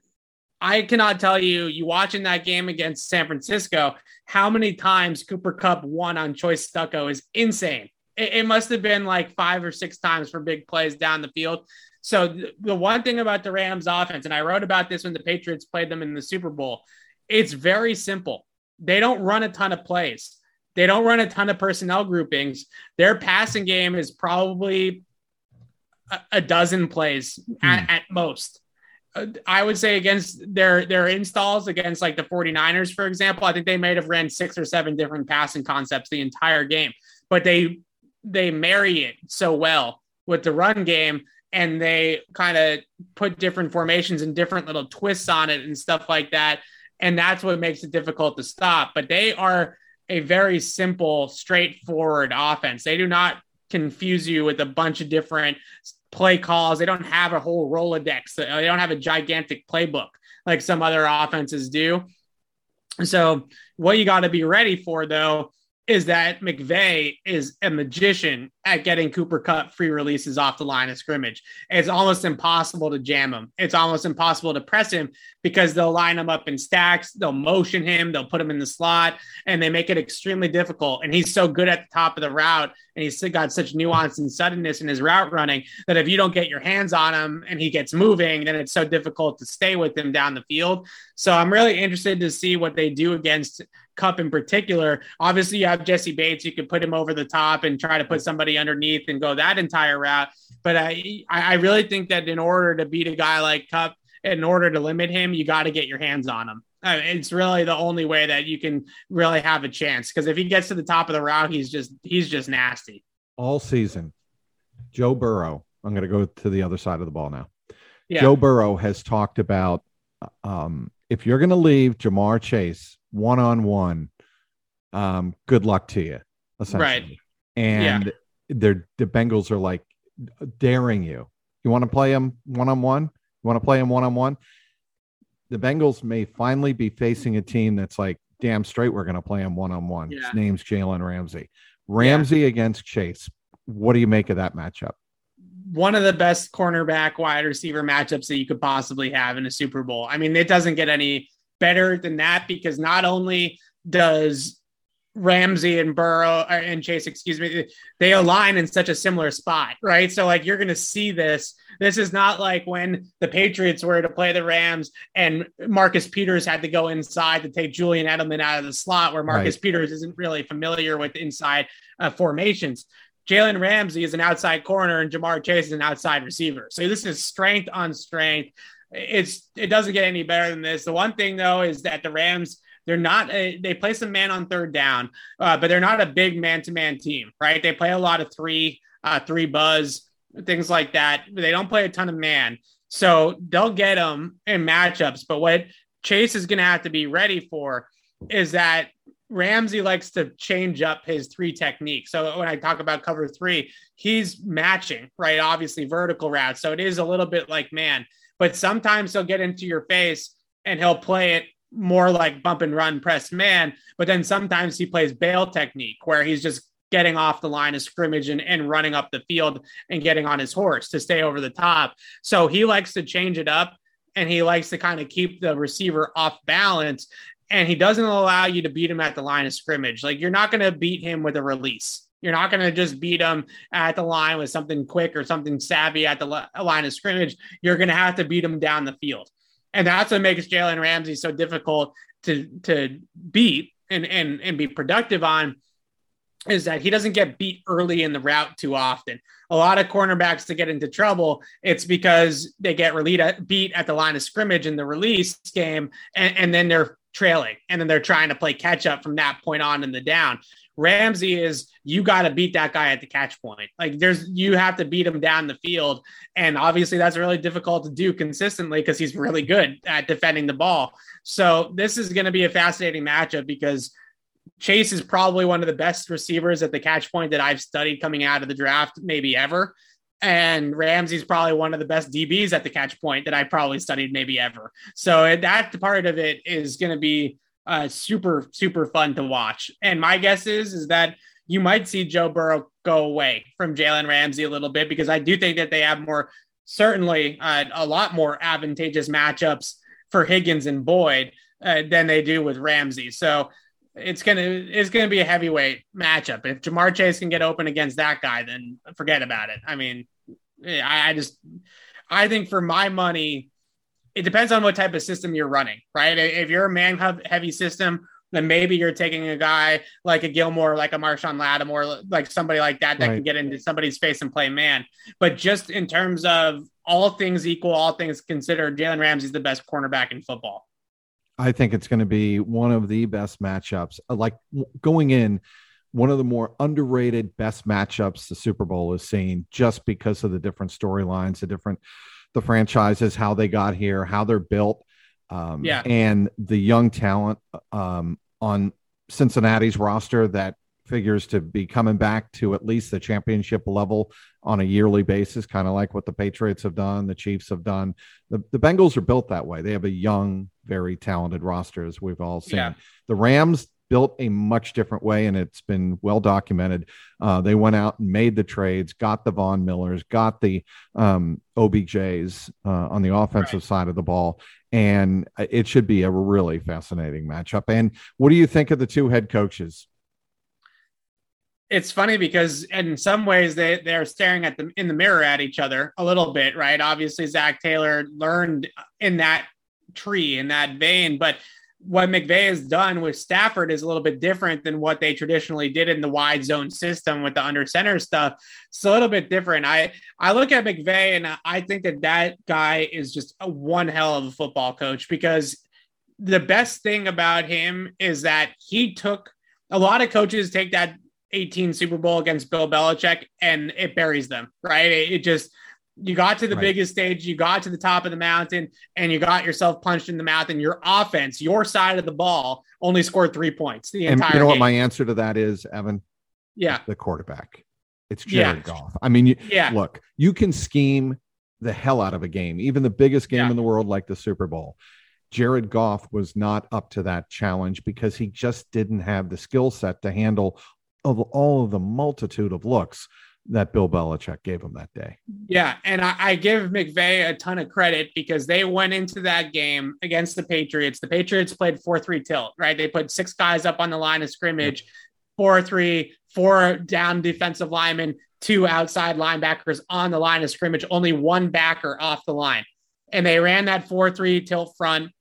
I cannot tell you, you watching that game against San Francisco, how many times Cooper Kupp won on choice Stucko is insane. It, it must have been like five or six times for big plays down the field. So th- the one thing about the Rams offense, and I wrote about this when the Patriots played them in the Super Bowl, it's very simple. they don't run a ton of plays. They don't run a ton of personnel groupings. Their passing game is probably a, a dozen plays hmm. at, at most. Uh, I would say against their their installs against like the 49ers, for example, I think they might have ran six or seven different passing concepts the entire game, but they they marry it so well with the run game and they kind of put different formations and different little twists on it and stuff like that. And that's what makes it difficult to stop. But they are a very simple, straightforward offense. They do not confuse you with a bunch of different play calls. They don't have a whole Rolodex. They don't have a gigantic playbook like some other offenses do. So, what you got to be ready for, though, is that McVay is a magician at getting Cooper Kupp free releases off the line of scrimmage. It's almost impossible to jam him. It's almost impossible to press him because they'll line him up in stacks, they'll motion him, they'll put him in the slot, and they make it extremely difficult. And he's so good at the top of the route, and he's got such nuance and suddenness in his route running that if you don't get your hands on him and he gets moving, then it's so difficult to stay with him down the field. So I'm really interested to see what they do against Kupp in particular. Obviously, you have Jessie Bates. You could put him over the top and try to put somebody underneath and go that entire route. But I, I really think that in order to beat a guy like Kupp, in order to limit him, you got to get your hands on him. It's really the only way that you can really have a chance. Because if he gets to the top of the route, he's just he's just nasty. All season, Joe Burrow. I'm going to go to the other side of the ball now. Yeah. Joe Burrow has talked about um, if you're going to leave Ja'Marr Chase one on one, um, good luck to you. Right. And yeah. they're the Bengals are like daring you. You want to play him one on one? You want to play him one on one? The Bengals may finally be facing a team that's like, damn straight, we're going to play him one on one. His name's Jalen Ramsey. Ramsey yeah. against Chase. What do you make of that matchup? One of the best cornerback wide receiver matchups that you could possibly have in a Super Bowl. I mean, it doesn't get any better than that because not only does Ramsey and Burrow uh, and Chase, excuse me, they align in such a similar spot, right? So like you're going to see this. This is not like when the Patriots were to play the Rams and Marcus Peters had to go inside to take Julian Edelman out of the slot, where Marcus right. Peters isn't really familiar with inside uh, formations. Jalen Ramsey is an outside corner and Ja'Marr Chase is an outside receiver. So this is strength on strength it's it doesn't get any better than this. The one thing though is that the Rams they're not a, they play some man on third down, uh, but they're not a big man to man team, right? They play a lot of three uh, three buzz things like that. They don't play a ton of man, so they'll get them in matchups. But what Chase is going to have to be ready for is that Ramsey likes to change up his three technique. So when I talk about cover three, he's matching, right? Obviously, vertical routes. So it is a little bit like man but sometimes he'll get into your face and he'll play it more like bump and run press man. But then sometimes he plays bail technique where he's just getting off the line of scrimmage and, and running up the field and getting on his horse to stay over the top. So he likes to change it up and he likes to kind of keep the receiver off balance. And he doesn't allow you to beat him at the line of scrimmage. Like you're not going to beat him with a release. You're not going to just beat them at the line with something quick or something savvy at the line of scrimmage. You're going to have to beat them down the field. And that's what makes Jalen Ramsey so difficult to, to beat and, and, and be productive on is that he doesn't get beat early in the route too often. A lot of cornerbacks to get into trouble, it's because they get uh, beat at the line of scrimmage in the release game, and, and then they're trailing, and then they're trying to play catch up from that point on in the down. Ramsey is you got to beat that guy at the catch point. Like there's you have to beat him down the field, and obviously that's really difficult to do consistently because he's really good at defending the ball. So this is going to be a fascinating matchup because Chase is probably one of the best receivers at the catch point that I've studied coming out of the draft, maybe ever. And Ramsey's probably one of the best DBs at the catch point that I probably studied maybe ever. So that part of it is going to be uh, super super fun to watch. And my guess is is that you might see Joe Burrow go away from Jalen Ramsey a little bit because I do think that they have more certainly uh, a lot more advantageous matchups for Higgins and Boyd uh, than they do with Ramsey. So it's gonna it's gonna be a heavyweight matchup. If Ja'Marr Chase can get open against that guy, then forget about it. I mean, I, I just I think for my money, it depends on what type of system you're running, right? If you're a man heavy system, then maybe you're taking a guy like a Gilmore, like a Marshon Lattimore, like somebody like that that right. can get into somebody's face and play man. But just in terms of all things equal, all things considered, Jalen Ramsey's the best cornerback in football. I think it's going to be one of the best matchups. Uh, like going in, one of the more underrated best matchups the Super Bowl is seeing just because of the different storylines, the different the franchises, how they got here, how they're built, um, yeah, and the young talent um, on Cincinnati's roster that figures to be coming back to at least the championship level on a yearly basis, kind of like what the Patriots have done, the Chiefs have done. The, the Bengals are built that way. They have a young, very talented roster, as we've all seen. Yeah. The Rams built a much different way, and it's been well documented. Uh, they went out and made the trades, got the Von Millers, got the um, OBJs uh, on the offensive right. side of the ball, and it should be a really fascinating matchup. And what do you think of the two head coaches? It's funny because in some ways they they're staring at them in the mirror at each other a little bit, right? Obviously, Zac Taylor learned in that tree in that vein, but what McVay has done with Stafford is a little bit different than what they traditionally did in the wide zone system with the under center stuff. It's a little bit different. I I look at McVay and I think that that guy is just a one hell of a football coach because the best thing about him is that he took a lot of coaches take that 18 Super Bowl against Bill Belichick and it buries them, right? It, it just you got to the right. biggest stage, you got to the top of the mountain, and you got yourself punched in the mouth. And your offense, your side of the ball, only scored three points the and entire. You know game. what my answer to that is, Evan? Yeah, the quarterback. It's Jared yeah. Goff. I mean, you, yeah. Look, you can scheme the hell out of a game, even the biggest game yeah. in the world, like the Super Bowl. Jared Goff was not up to that challenge because he just didn't have the skill set to handle of all of the multitude of looks that Bill Belichick gave him that day. Yeah, and I, I, give McVay a ton of credit because they went into that game against the Patriots. The Patriots played 4 3 tilt, right? They put six guys up on the line of scrimmage, 4 3, four down defensive linemen, two outside linebackers on the line of scrimmage, only one backer off the line. And they ran that 4 3 tilt front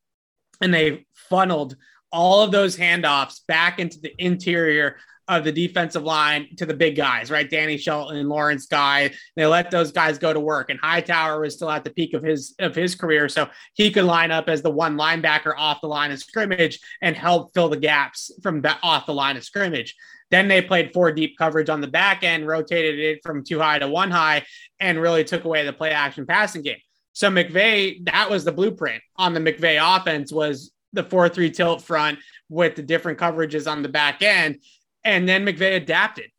and they funneled all of those handoffs back into the interior of the defensive line to the big guys, right? Danny Shelton and Lawrence Guy. They let those guys go to work. And Hightower was still at the peak of his of his career. So he could line up as the one linebacker off the line of scrimmage and help fill the gaps from that off the line of scrimmage. Then they played four deep coverage on the back end, rotated it from two high to one high, and really took away the play action passing game. So McVay, that was the blueprint on the McVay offense was the 4-3 tilt front with the different coverages on the back end. And then McVay adapted.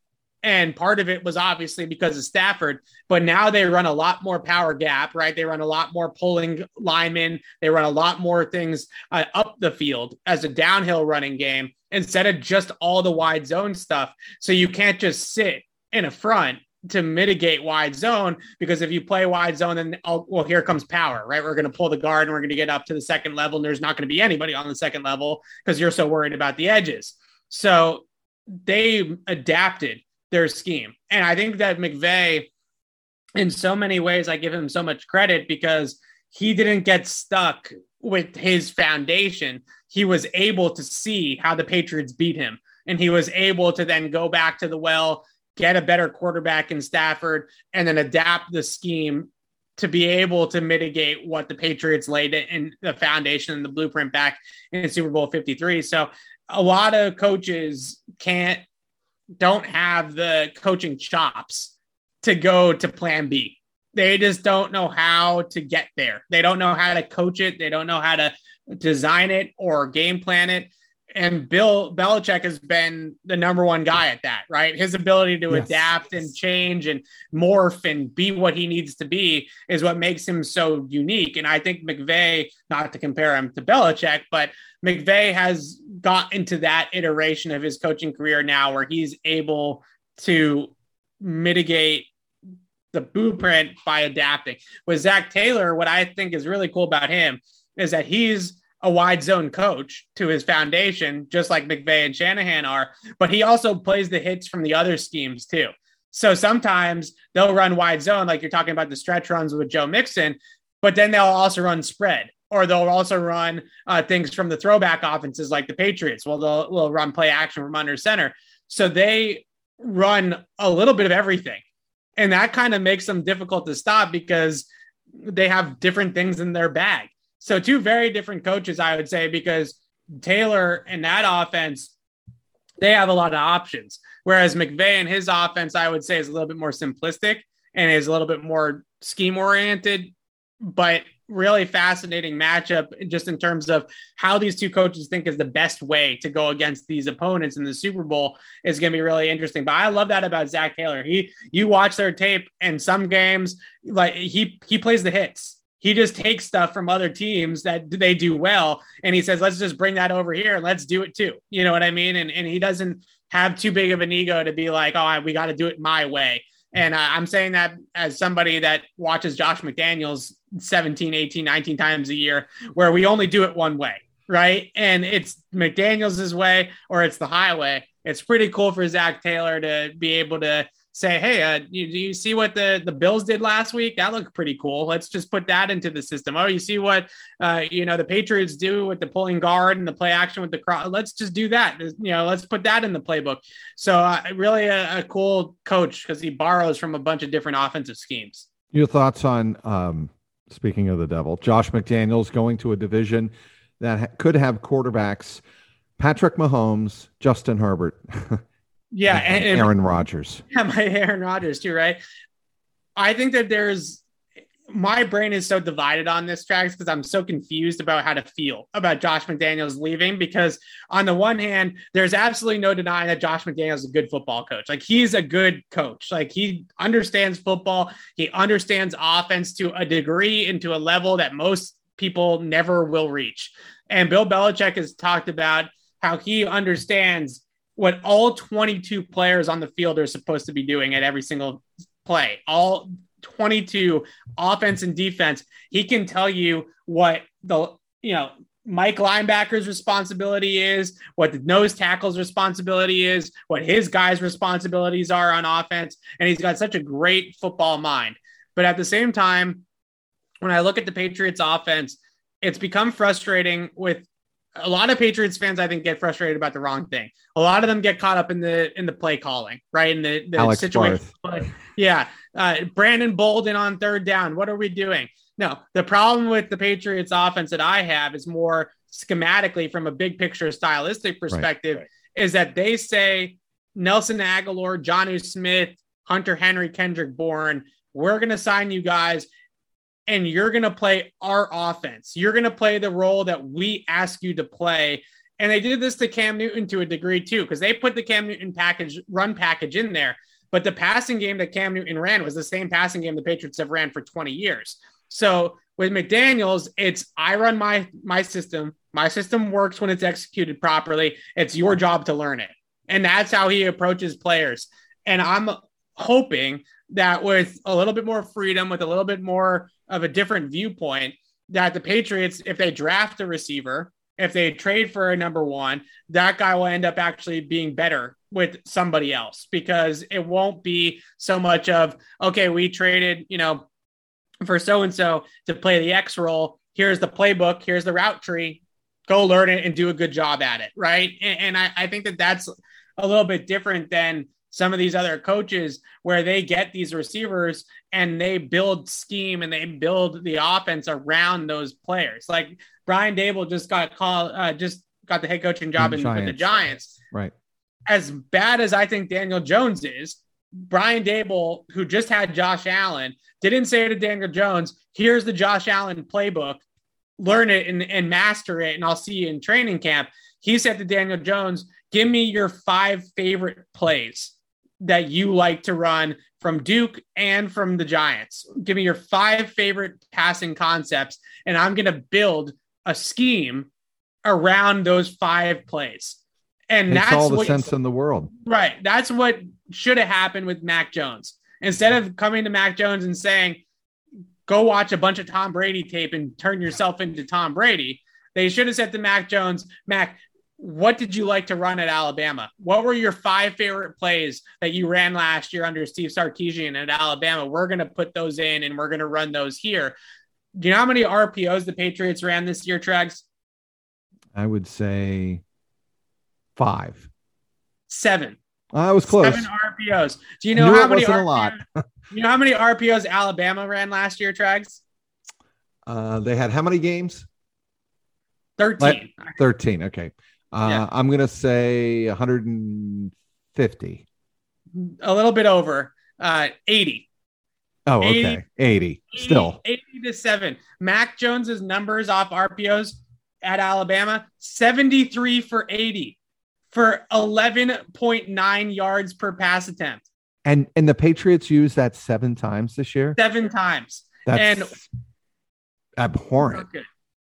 And part of it was obviously because of Stafford, but now they run a lot more power gap, right? They run a lot more pulling linemen. They run a lot more things uh, up the field as a downhill running game instead of just all the wide zone stuff. So you can't just sit in a front to mitigate wide zone because if you play wide zone, then oh, well, here comes power, right? We're going to pull the guard and we're going to get up to the second level, and there's not going to be anybody on the second level because you're so worried about the edges. So they adapted their scheme. And I think that McVay, in so many ways, I give him so much credit because he didn't get stuck with his foundation. He was able to see how the Patriots beat him. And he was able to then go back to the well, get a better quarterback in Stafford, and then adapt the scheme to be able to mitigate what the Patriots laid in the foundation and the blueprint back in Super Bowl 53. So a lot of coaches can't don't have the coaching chops to go to plan B. They just don't know how to get there. They don't know how to coach it. They don't know how to design it or game plan it and Bill Belichick has been the number one guy at that, right? His ability to yes. adapt and change and morph and be what he needs to be is what makes him so unique. And I think McVay, not to compare him to Belichick, but McVay has got into that iteration of his coaching career now where he's able to mitigate the blueprint by adapting. With Zac Taylor, what I think is really cool about him is that he's a wide zone coach to his foundation, just like McVay and Shanahan are, but he also plays the hits from the other schemes too. So sometimes they'll run wide zone, like you're talking about the stretch runs with Joe Mixon, but then they'll also run spread or they'll also run uh, things from the throwback offenses like the Patriots. Well, they'll, they'll run play action from under center. So they run a little bit of everything. And that kind of makes them difficult to stop because they have different things in their bag. So, two very different coaches, I would say, because Taylor and that offense, they have a lot of options. Whereas McVay and his offense, I would say, is a little bit more simplistic and is a little bit more scheme oriented. But really fascinating matchup just in terms of how these two coaches think is the best way to go against these opponents in the Super Bowl is going to be really interesting. But I love that about Zac Taylor. He you watch their tape and some games like he he plays the hits. He just takes stuff from other teams that they do well and he says, let's just bring that over here and let's do it too. You know what I mean? And and he doesn't have too big of an ego to be like, oh, we got to do it my way. And uh, I'm saying that as somebody that watches Josh McDaniels 17, 18, 19 times a year, where we only do it one way, right? And it's McDaniels' way or it's the highway. It's pretty cool for Zac Taylor to be able to say, hey, uh, you, do you see what the, the Bills did last week? That looked pretty cool. Let's just put that into the system. Oh, you see what, uh, you know, the Patriots do with the pulling guard and the play action with the cross. Let's just do that. You know, let's put that in the playbook. So uh, really a, a cool coach because he borrows from a bunch of different offensive schemes. Your thoughts on, um, speaking of the devil, Josh McDaniels going to a division that ha- could have quarterbacks, Patrick Mahomes, Justin Herbert. <laughs> Yeah, and, and Aaron Rodgers. Yeah, my <laughs> Aaron Rodgers too, right? I think that there's my brain is so divided on this Trags because I'm so confused about how to feel about Josh McDaniels leaving. Because on the one hand, there's absolutely no denying that Josh McDaniels is a good football coach. Like he's a good coach. Like he understands football. He understands offense to a degree and to a level that most people never will reach. And Bill Belichick has talked about how he understands what all 22 players on the field are supposed to be doing at every single play. All 22 offense and defense. He can tell you what the, you know, Mike linebacker's responsibility is, what the nose tackle's responsibility is, what his guys' responsibilities are on offense. And he's got such a great football mind. But at the same time, when I look at the Patriots offense, it's become frustrating with a lot of Patriots fans, I think, get frustrated about the wrong thing. A lot of them get caught up in the in the play calling, right? In the, the Alex situation. Yeah. Uh, Brandon Bolden on third down. What are we doing? No, the problem with the Patriots offense that I have is more schematically from a big picture stylistic perspective, right. is that they say Nelson Agholor, Jonnu Smith, Hunter Henry, Kendrick Bourne, we're going to sign you guys and you're going to play our offense. You're going to play the role that we ask you to play. And they did this to Cam Newton to a degree too, because they put the Cam Newton package run package in there. But the passing game that Cam Newton ran was the same passing game the Patriots have ran for 20 years. So with McDaniels, it's I run my my system. My system works when it's executed properly. It's your job to learn it. And that's how he approaches players. And I'm hoping that with a little bit more freedom, with a little bit more of a different viewpoint, that the Patriots, if they draft a receiver, if they trade for a number one, that guy will end up actually being better with somebody else because it won't be so much of, okay, we traded, you know, for so and so to play the X role. Here's the playbook, here's the route tree. Go learn it and do a good job at it. Right. And, and I, I think that that's a little bit different than some of these other coaches where they get these receivers and they build scheme and they build the offense around those players. Like Brian Daboll just got called, uh, just got the head coaching job in, with the Giants. Right. As bad as I think Daniel Jones is, Brian Daboll, who just had Josh Allen, didn't say to Daniel Jones, here's the Josh Allen playbook, learn it and, and master it, and I'll see you in training camp. He said to Daniel Jones, give me your five favorite plays that you like to run from Duke and from the Giants. Give me your five favorite passing concepts, and I'm going to build a scheme around those five plays. And Makes that's all the what, sense in the world. Right. That's what should have happened with Mac Jones. Instead of coming to Mac Jones and saying, go watch a bunch of Tom Brady tape and turn yourself into Tom Brady, they should have said to Mac Jones, Mac, what did you like to run at Alabama? What were your five favorite plays that you ran last year under Steve Sarkisian at Alabama? We're going to put those in and we're going to run those here. Do you know how many RPOs the Patriots ran this year, Trags? I would say five. Seven. I was close. Seven RPOs. <laughs> Do you know how many RPOs, a lot. you know how many RPOs Alabama ran last year, Trags? Uh, they had how many games? 13. 13. Okay. Uh, yeah. I'm going to say 150. A little bit over. Uh, 80. Oh, okay. 80. 80. Still. 80 to 7. Mac Jones's numbers off RPOs at Alabama 73 for 80 for 11.9 yards per pass attempt. And and the Patriots used that seven times this year. Seven times. That's and abhorrent.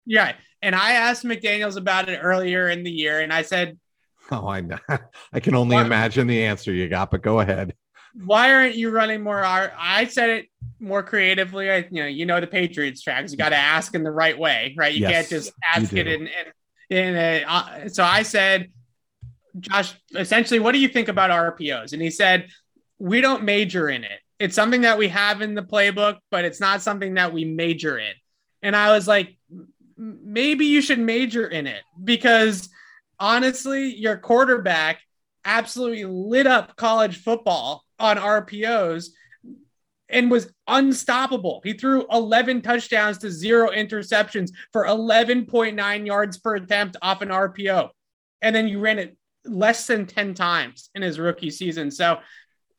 Yeah. And I asked McDaniels about it earlier in the year, and I said, "Oh, I know. <laughs> I can only why, imagine the answer you got, but go ahead." Why aren't you running more? I said it more creatively. I, you know, you know the Patriots Trags. You got to ask in the right way, right? You yes, can't just ask it in in, in a, uh, so I said, Josh, essentially, what do you think about RPOs? And he said, we don't major in it. It's something that we have in the playbook, but it's not something that we major in. And I was like, maybe you should major in it because honestly, your quarterback absolutely lit up college football on RPOs and was unstoppable. He threw 11 touchdowns to zero interceptions for 11.9 yards per attempt off an RPO. And then you ran it less than 10 times in his rookie season. So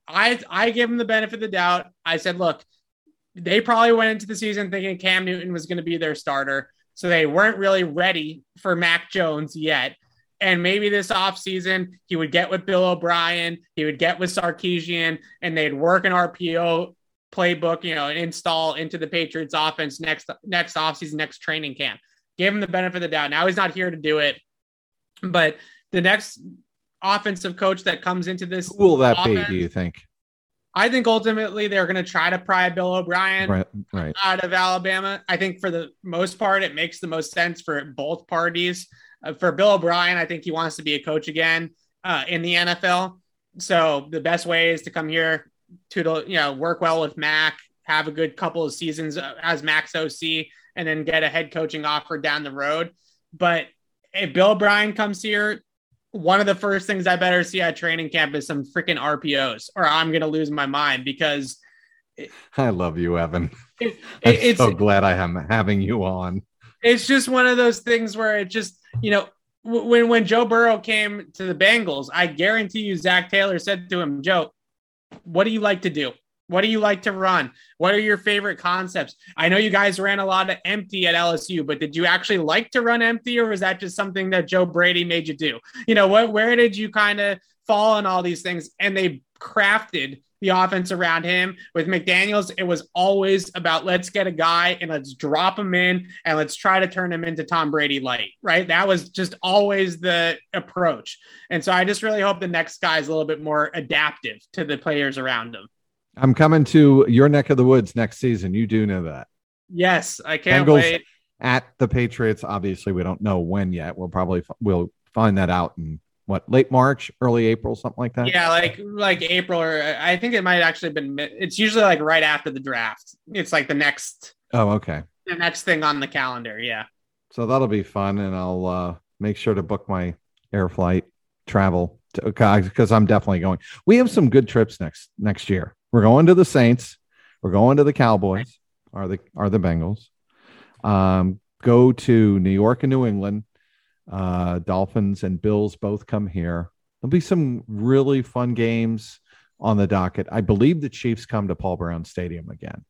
I I gave him the benefit of the doubt. I said, look, they probably went into the season thinking Cam Newton was going to be their starter. So they weren't really ready for Mac Jones yet. And maybe this offseason, he would get with Bill O'Brien, he would get with Sarkisian, and they'd work an RPO playbook, you know, and install into the Patriots offense next next offseason, next training camp. Give him the benefit of the doubt. Now he's not here to do it. But the next offensive coach that comes into this Who will that offense, be, do you think? I think ultimately they're going to try to pry Bill O'Brien right, right. out of Alabama. I think for the most part, it makes the most sense for both parties. Uh, for Bill O'Brien, I think he wants to be a coach again uh, in the NFL. So the best way is to come here to you know work well with Mac, have a good couple of seasons uh, as Mac's OC, and then get a head coaching offer down the road. But if Bill O'Brien comes here, one of the first things I better see at training camp is some freaking RPOs, or I'm gonna lose my mind because. It, <laughs> I love you, Evan. It, <laughs> it, I'm so glad I am having you on. It's just one of those things where it just, you know, when when Joe Burrow came to the Bengals, I guarantee you, Zac Taylor said to him, "Joe, what do you like to do? What do you like to run? What are your favorite concepts? I know you guys ran a lot of empty at LSU, but did you actually like to run empty or was that just something that Joe Brady made you do? You know, what where did you kind of fall on all these things? And they crafted the offense around him. With McDaniels, it was always about let's get a guy and let's drop him in and let's try to turn him into Tom Brady light, right? That was just always the approach. And so I just really hope the next guy is a little bit more adaptive to the players around him. I'm coming to your neck of the woods next season. You do know that. Yes, I can't Bengals wait. At the Patriots, obviously, we don't know when yet. We'll probably we'll find that out in what late March, early April, something like that. Yeah, like like April, or I think it might actually been. It's usually like right after the draft. It's like the next. Oh, okay. The next thing on the calendar, yeah. So that'll be fun, and I'll uh, make sure to book my air flight travel because I'm definitely going. We have some good trips next next year. We're going to the Saints. We're going to the Cowboys. Are the are the Bengals? Um, go to New York and New England. Uh, Dolphins and Bills both come here. There'll be some really fun games on the docket. I believe the Chiefs come to Paul Brown Stadium again,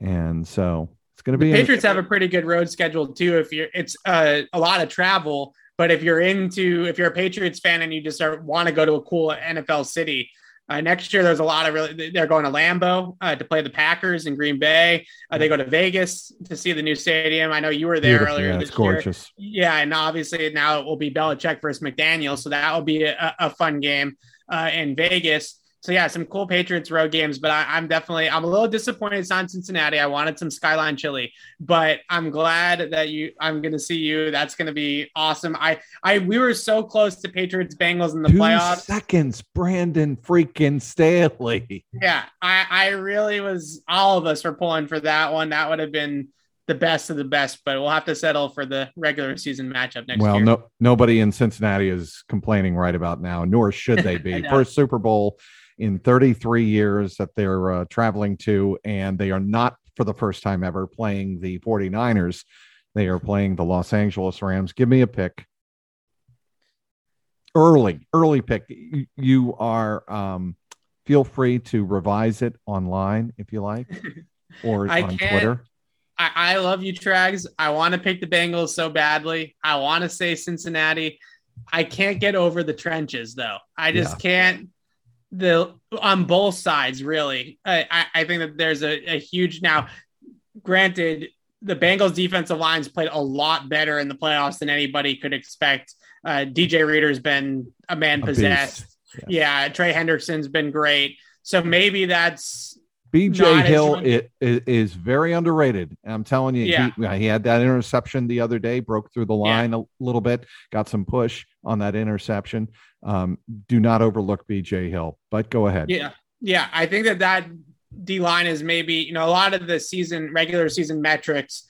and so it's going to be. The Patriots have a pretty good road schedule too. If you're, it's uh, a lot of travel. But if you're into, if you're a Patriots fan and you just want to go to a cool NFL city, uh, next year, there's a lot of really. They're going to Lambeau uh, to play the Packers in Green Bay. Uh, they go to Vegas to see the new stadium. I know you were there Beautiful, earlier. Yeah, this it's gorgeous. Year. Yeah, and obviously now it will be Belichick versus McDaniel, so that will be a, a fun game uh, in Vegas so yeah, some cool Patriots road games, but I, am definitely I'm a little disappointed it's not Cincinnati. I wanted some Skyline Chili, but I'm glad that you I'm gonna see you. That's gonna be awesome. I I we were so close to Patriots Bengals in the Two playoffs. Seconds, Brandon freaking Staley. Yeah, I I really was. All of us were pulling for that one. That would have been the best of the best, but we'll have to settle for the regular season matchup next well, year. no, nobody in Cincinnati is complaining right about now, nor should they <laughs> be. First Super Bowl in 33 years that they're uh, traveling to, and they are not for the first time ever playing the 49ers. They are playing the Los Angeles Rams. Give me a pick. Early, early pick. You are, um, feel free to revise it online if you like, <laughs> or I on Twitter. I, I love you, Trags. I want to pick the Bengals so badly. I want to say Cincinnati. I can't get over the trenches though. I just can't. The on both sides, really. I, I, think that there's a, a huge now. Granted, the Bengals defensive lines played a lot better in the playoffs than anybody could expect. Uh, DJ Reader's been a man A possessed. Yes. Yeah, Trey Hendrickson's been great. So maybe that's BJ Hill it, it is very underrated. I'm telling you, Yeah. he, he had that interception the other day, broke through the line a little bit, got some push on that interception. Um, do not overlook BJ Hill, but go ahead. Yeah, yeah. I think that that D line is maybe you know a lot of the season regular season metrics.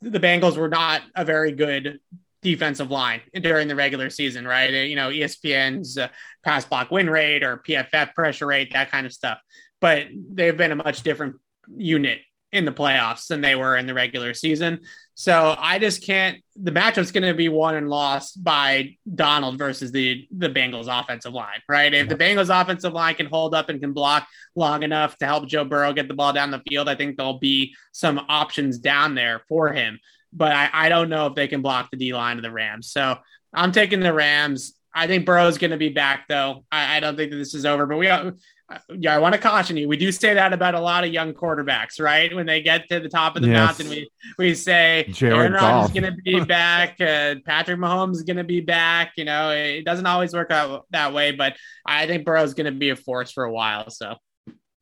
The Bengals were not a very good defensive line during the regular season, right? You know, ESPN's uh, pass block win rate or PFF pressure rate, that kind of stuff. But they've been a much different unit in the playoffs than they were in the regular season. So I just can't. The matchup's going to be won and lost by Donald versus the the Bengals offensive line, right? If the Bengals offensive line can hold up and can block long enough to help Joe Burrow get the ball down the field, I think there'll be some options down there for him. But I, I don't know if they can block the D line of the Rams. So I'm taking the Rams. I think Burrow's going to be back though. I, I don't think that this is over. But we, yeah, I want to caution you. We do say that about a lot of young quarterbacks, right? When they get to the top of the Yes. mountain, we we say Jared Aaron Rodgers is going to be <laughs> back. Uh, Patrick Mahomes is going to be back. You know, it doesn't always work out that way, but I think Burrow's going to be a force for a while. So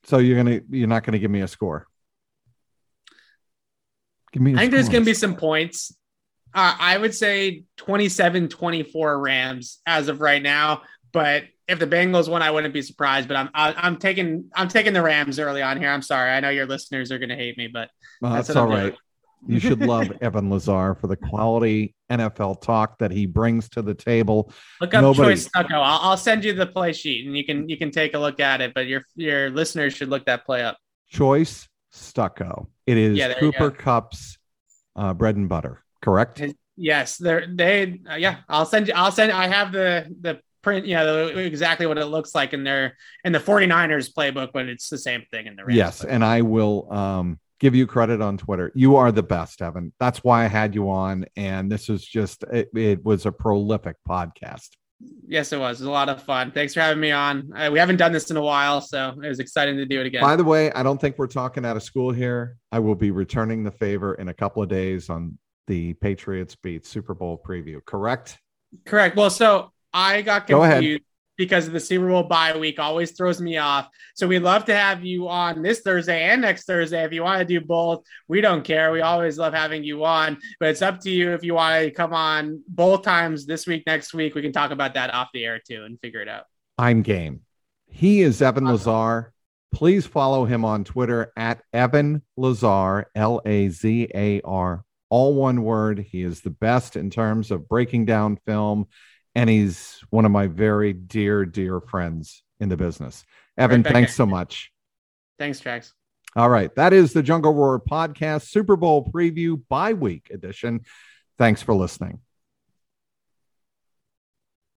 So you're gonna you're not gonna give me a score. Give me. I I think there's going to be some points. Uh, I would say 27 24 Rams as of right now. But if the Bengals won, I wouldn't be surprised. But I'm I'm taking I'm taking the Rams early on here. I'm sorry. I know your listeners are going to hate me, but Well, that's that's all right. You should <laughs> love Evan Lazar for the quality NFL talk that he brings to the table. look up Nobody- Choice Stucko. I'll, I'll send you the play sheet and you can you can take a look at it. But your your listeners should look that play up. Choice Stucko. It is Yeah, Cooper Kupp's uh, bread and butter. Correct. His- Yes, they're they uh, yeah. I'll send you. I'll send. I have the the print. Yeah, the, exactly what it looks like in their in the 49ers playbook, but it's the same thing in the Rams. Yes, playbook. and I will um, give you credit on Twitter. You are the best, Evan. That's why I had you on, and this is just it, it was a prolific podcast. yes, it was. It was a lot of fun. Thanks for having me on. Uh, we haven't done this in a while, so it was exciting to do it again. By the way, I don't think we're talking out of school here. I will be returning the favor in a couple of days on the Patriots beat Super Bowl preview. Correct? Correct. Well, so I got confused because of the Super Bowl bye week always throws me off. So we'd love to have you on this Thursday and next Thursday. If you want to do both, we don't care. We always love having you on, but it's up to you if you want to come on both times this week, next week. We can talk about that off the air too and figure it out. I'm game. He is Evan Awesome. Lazar. Please follow him on Twitter at Evan Lazar, L A Z A R, all one word. He is the best in terms of breaking down film, and he's one of my very dear, dear friends in the business. Evan, back thanks so much. Thanks, Trags. All right. That is the Jungle Roar podcast, Super Bowl preview, bye week edition. Thanks for listening.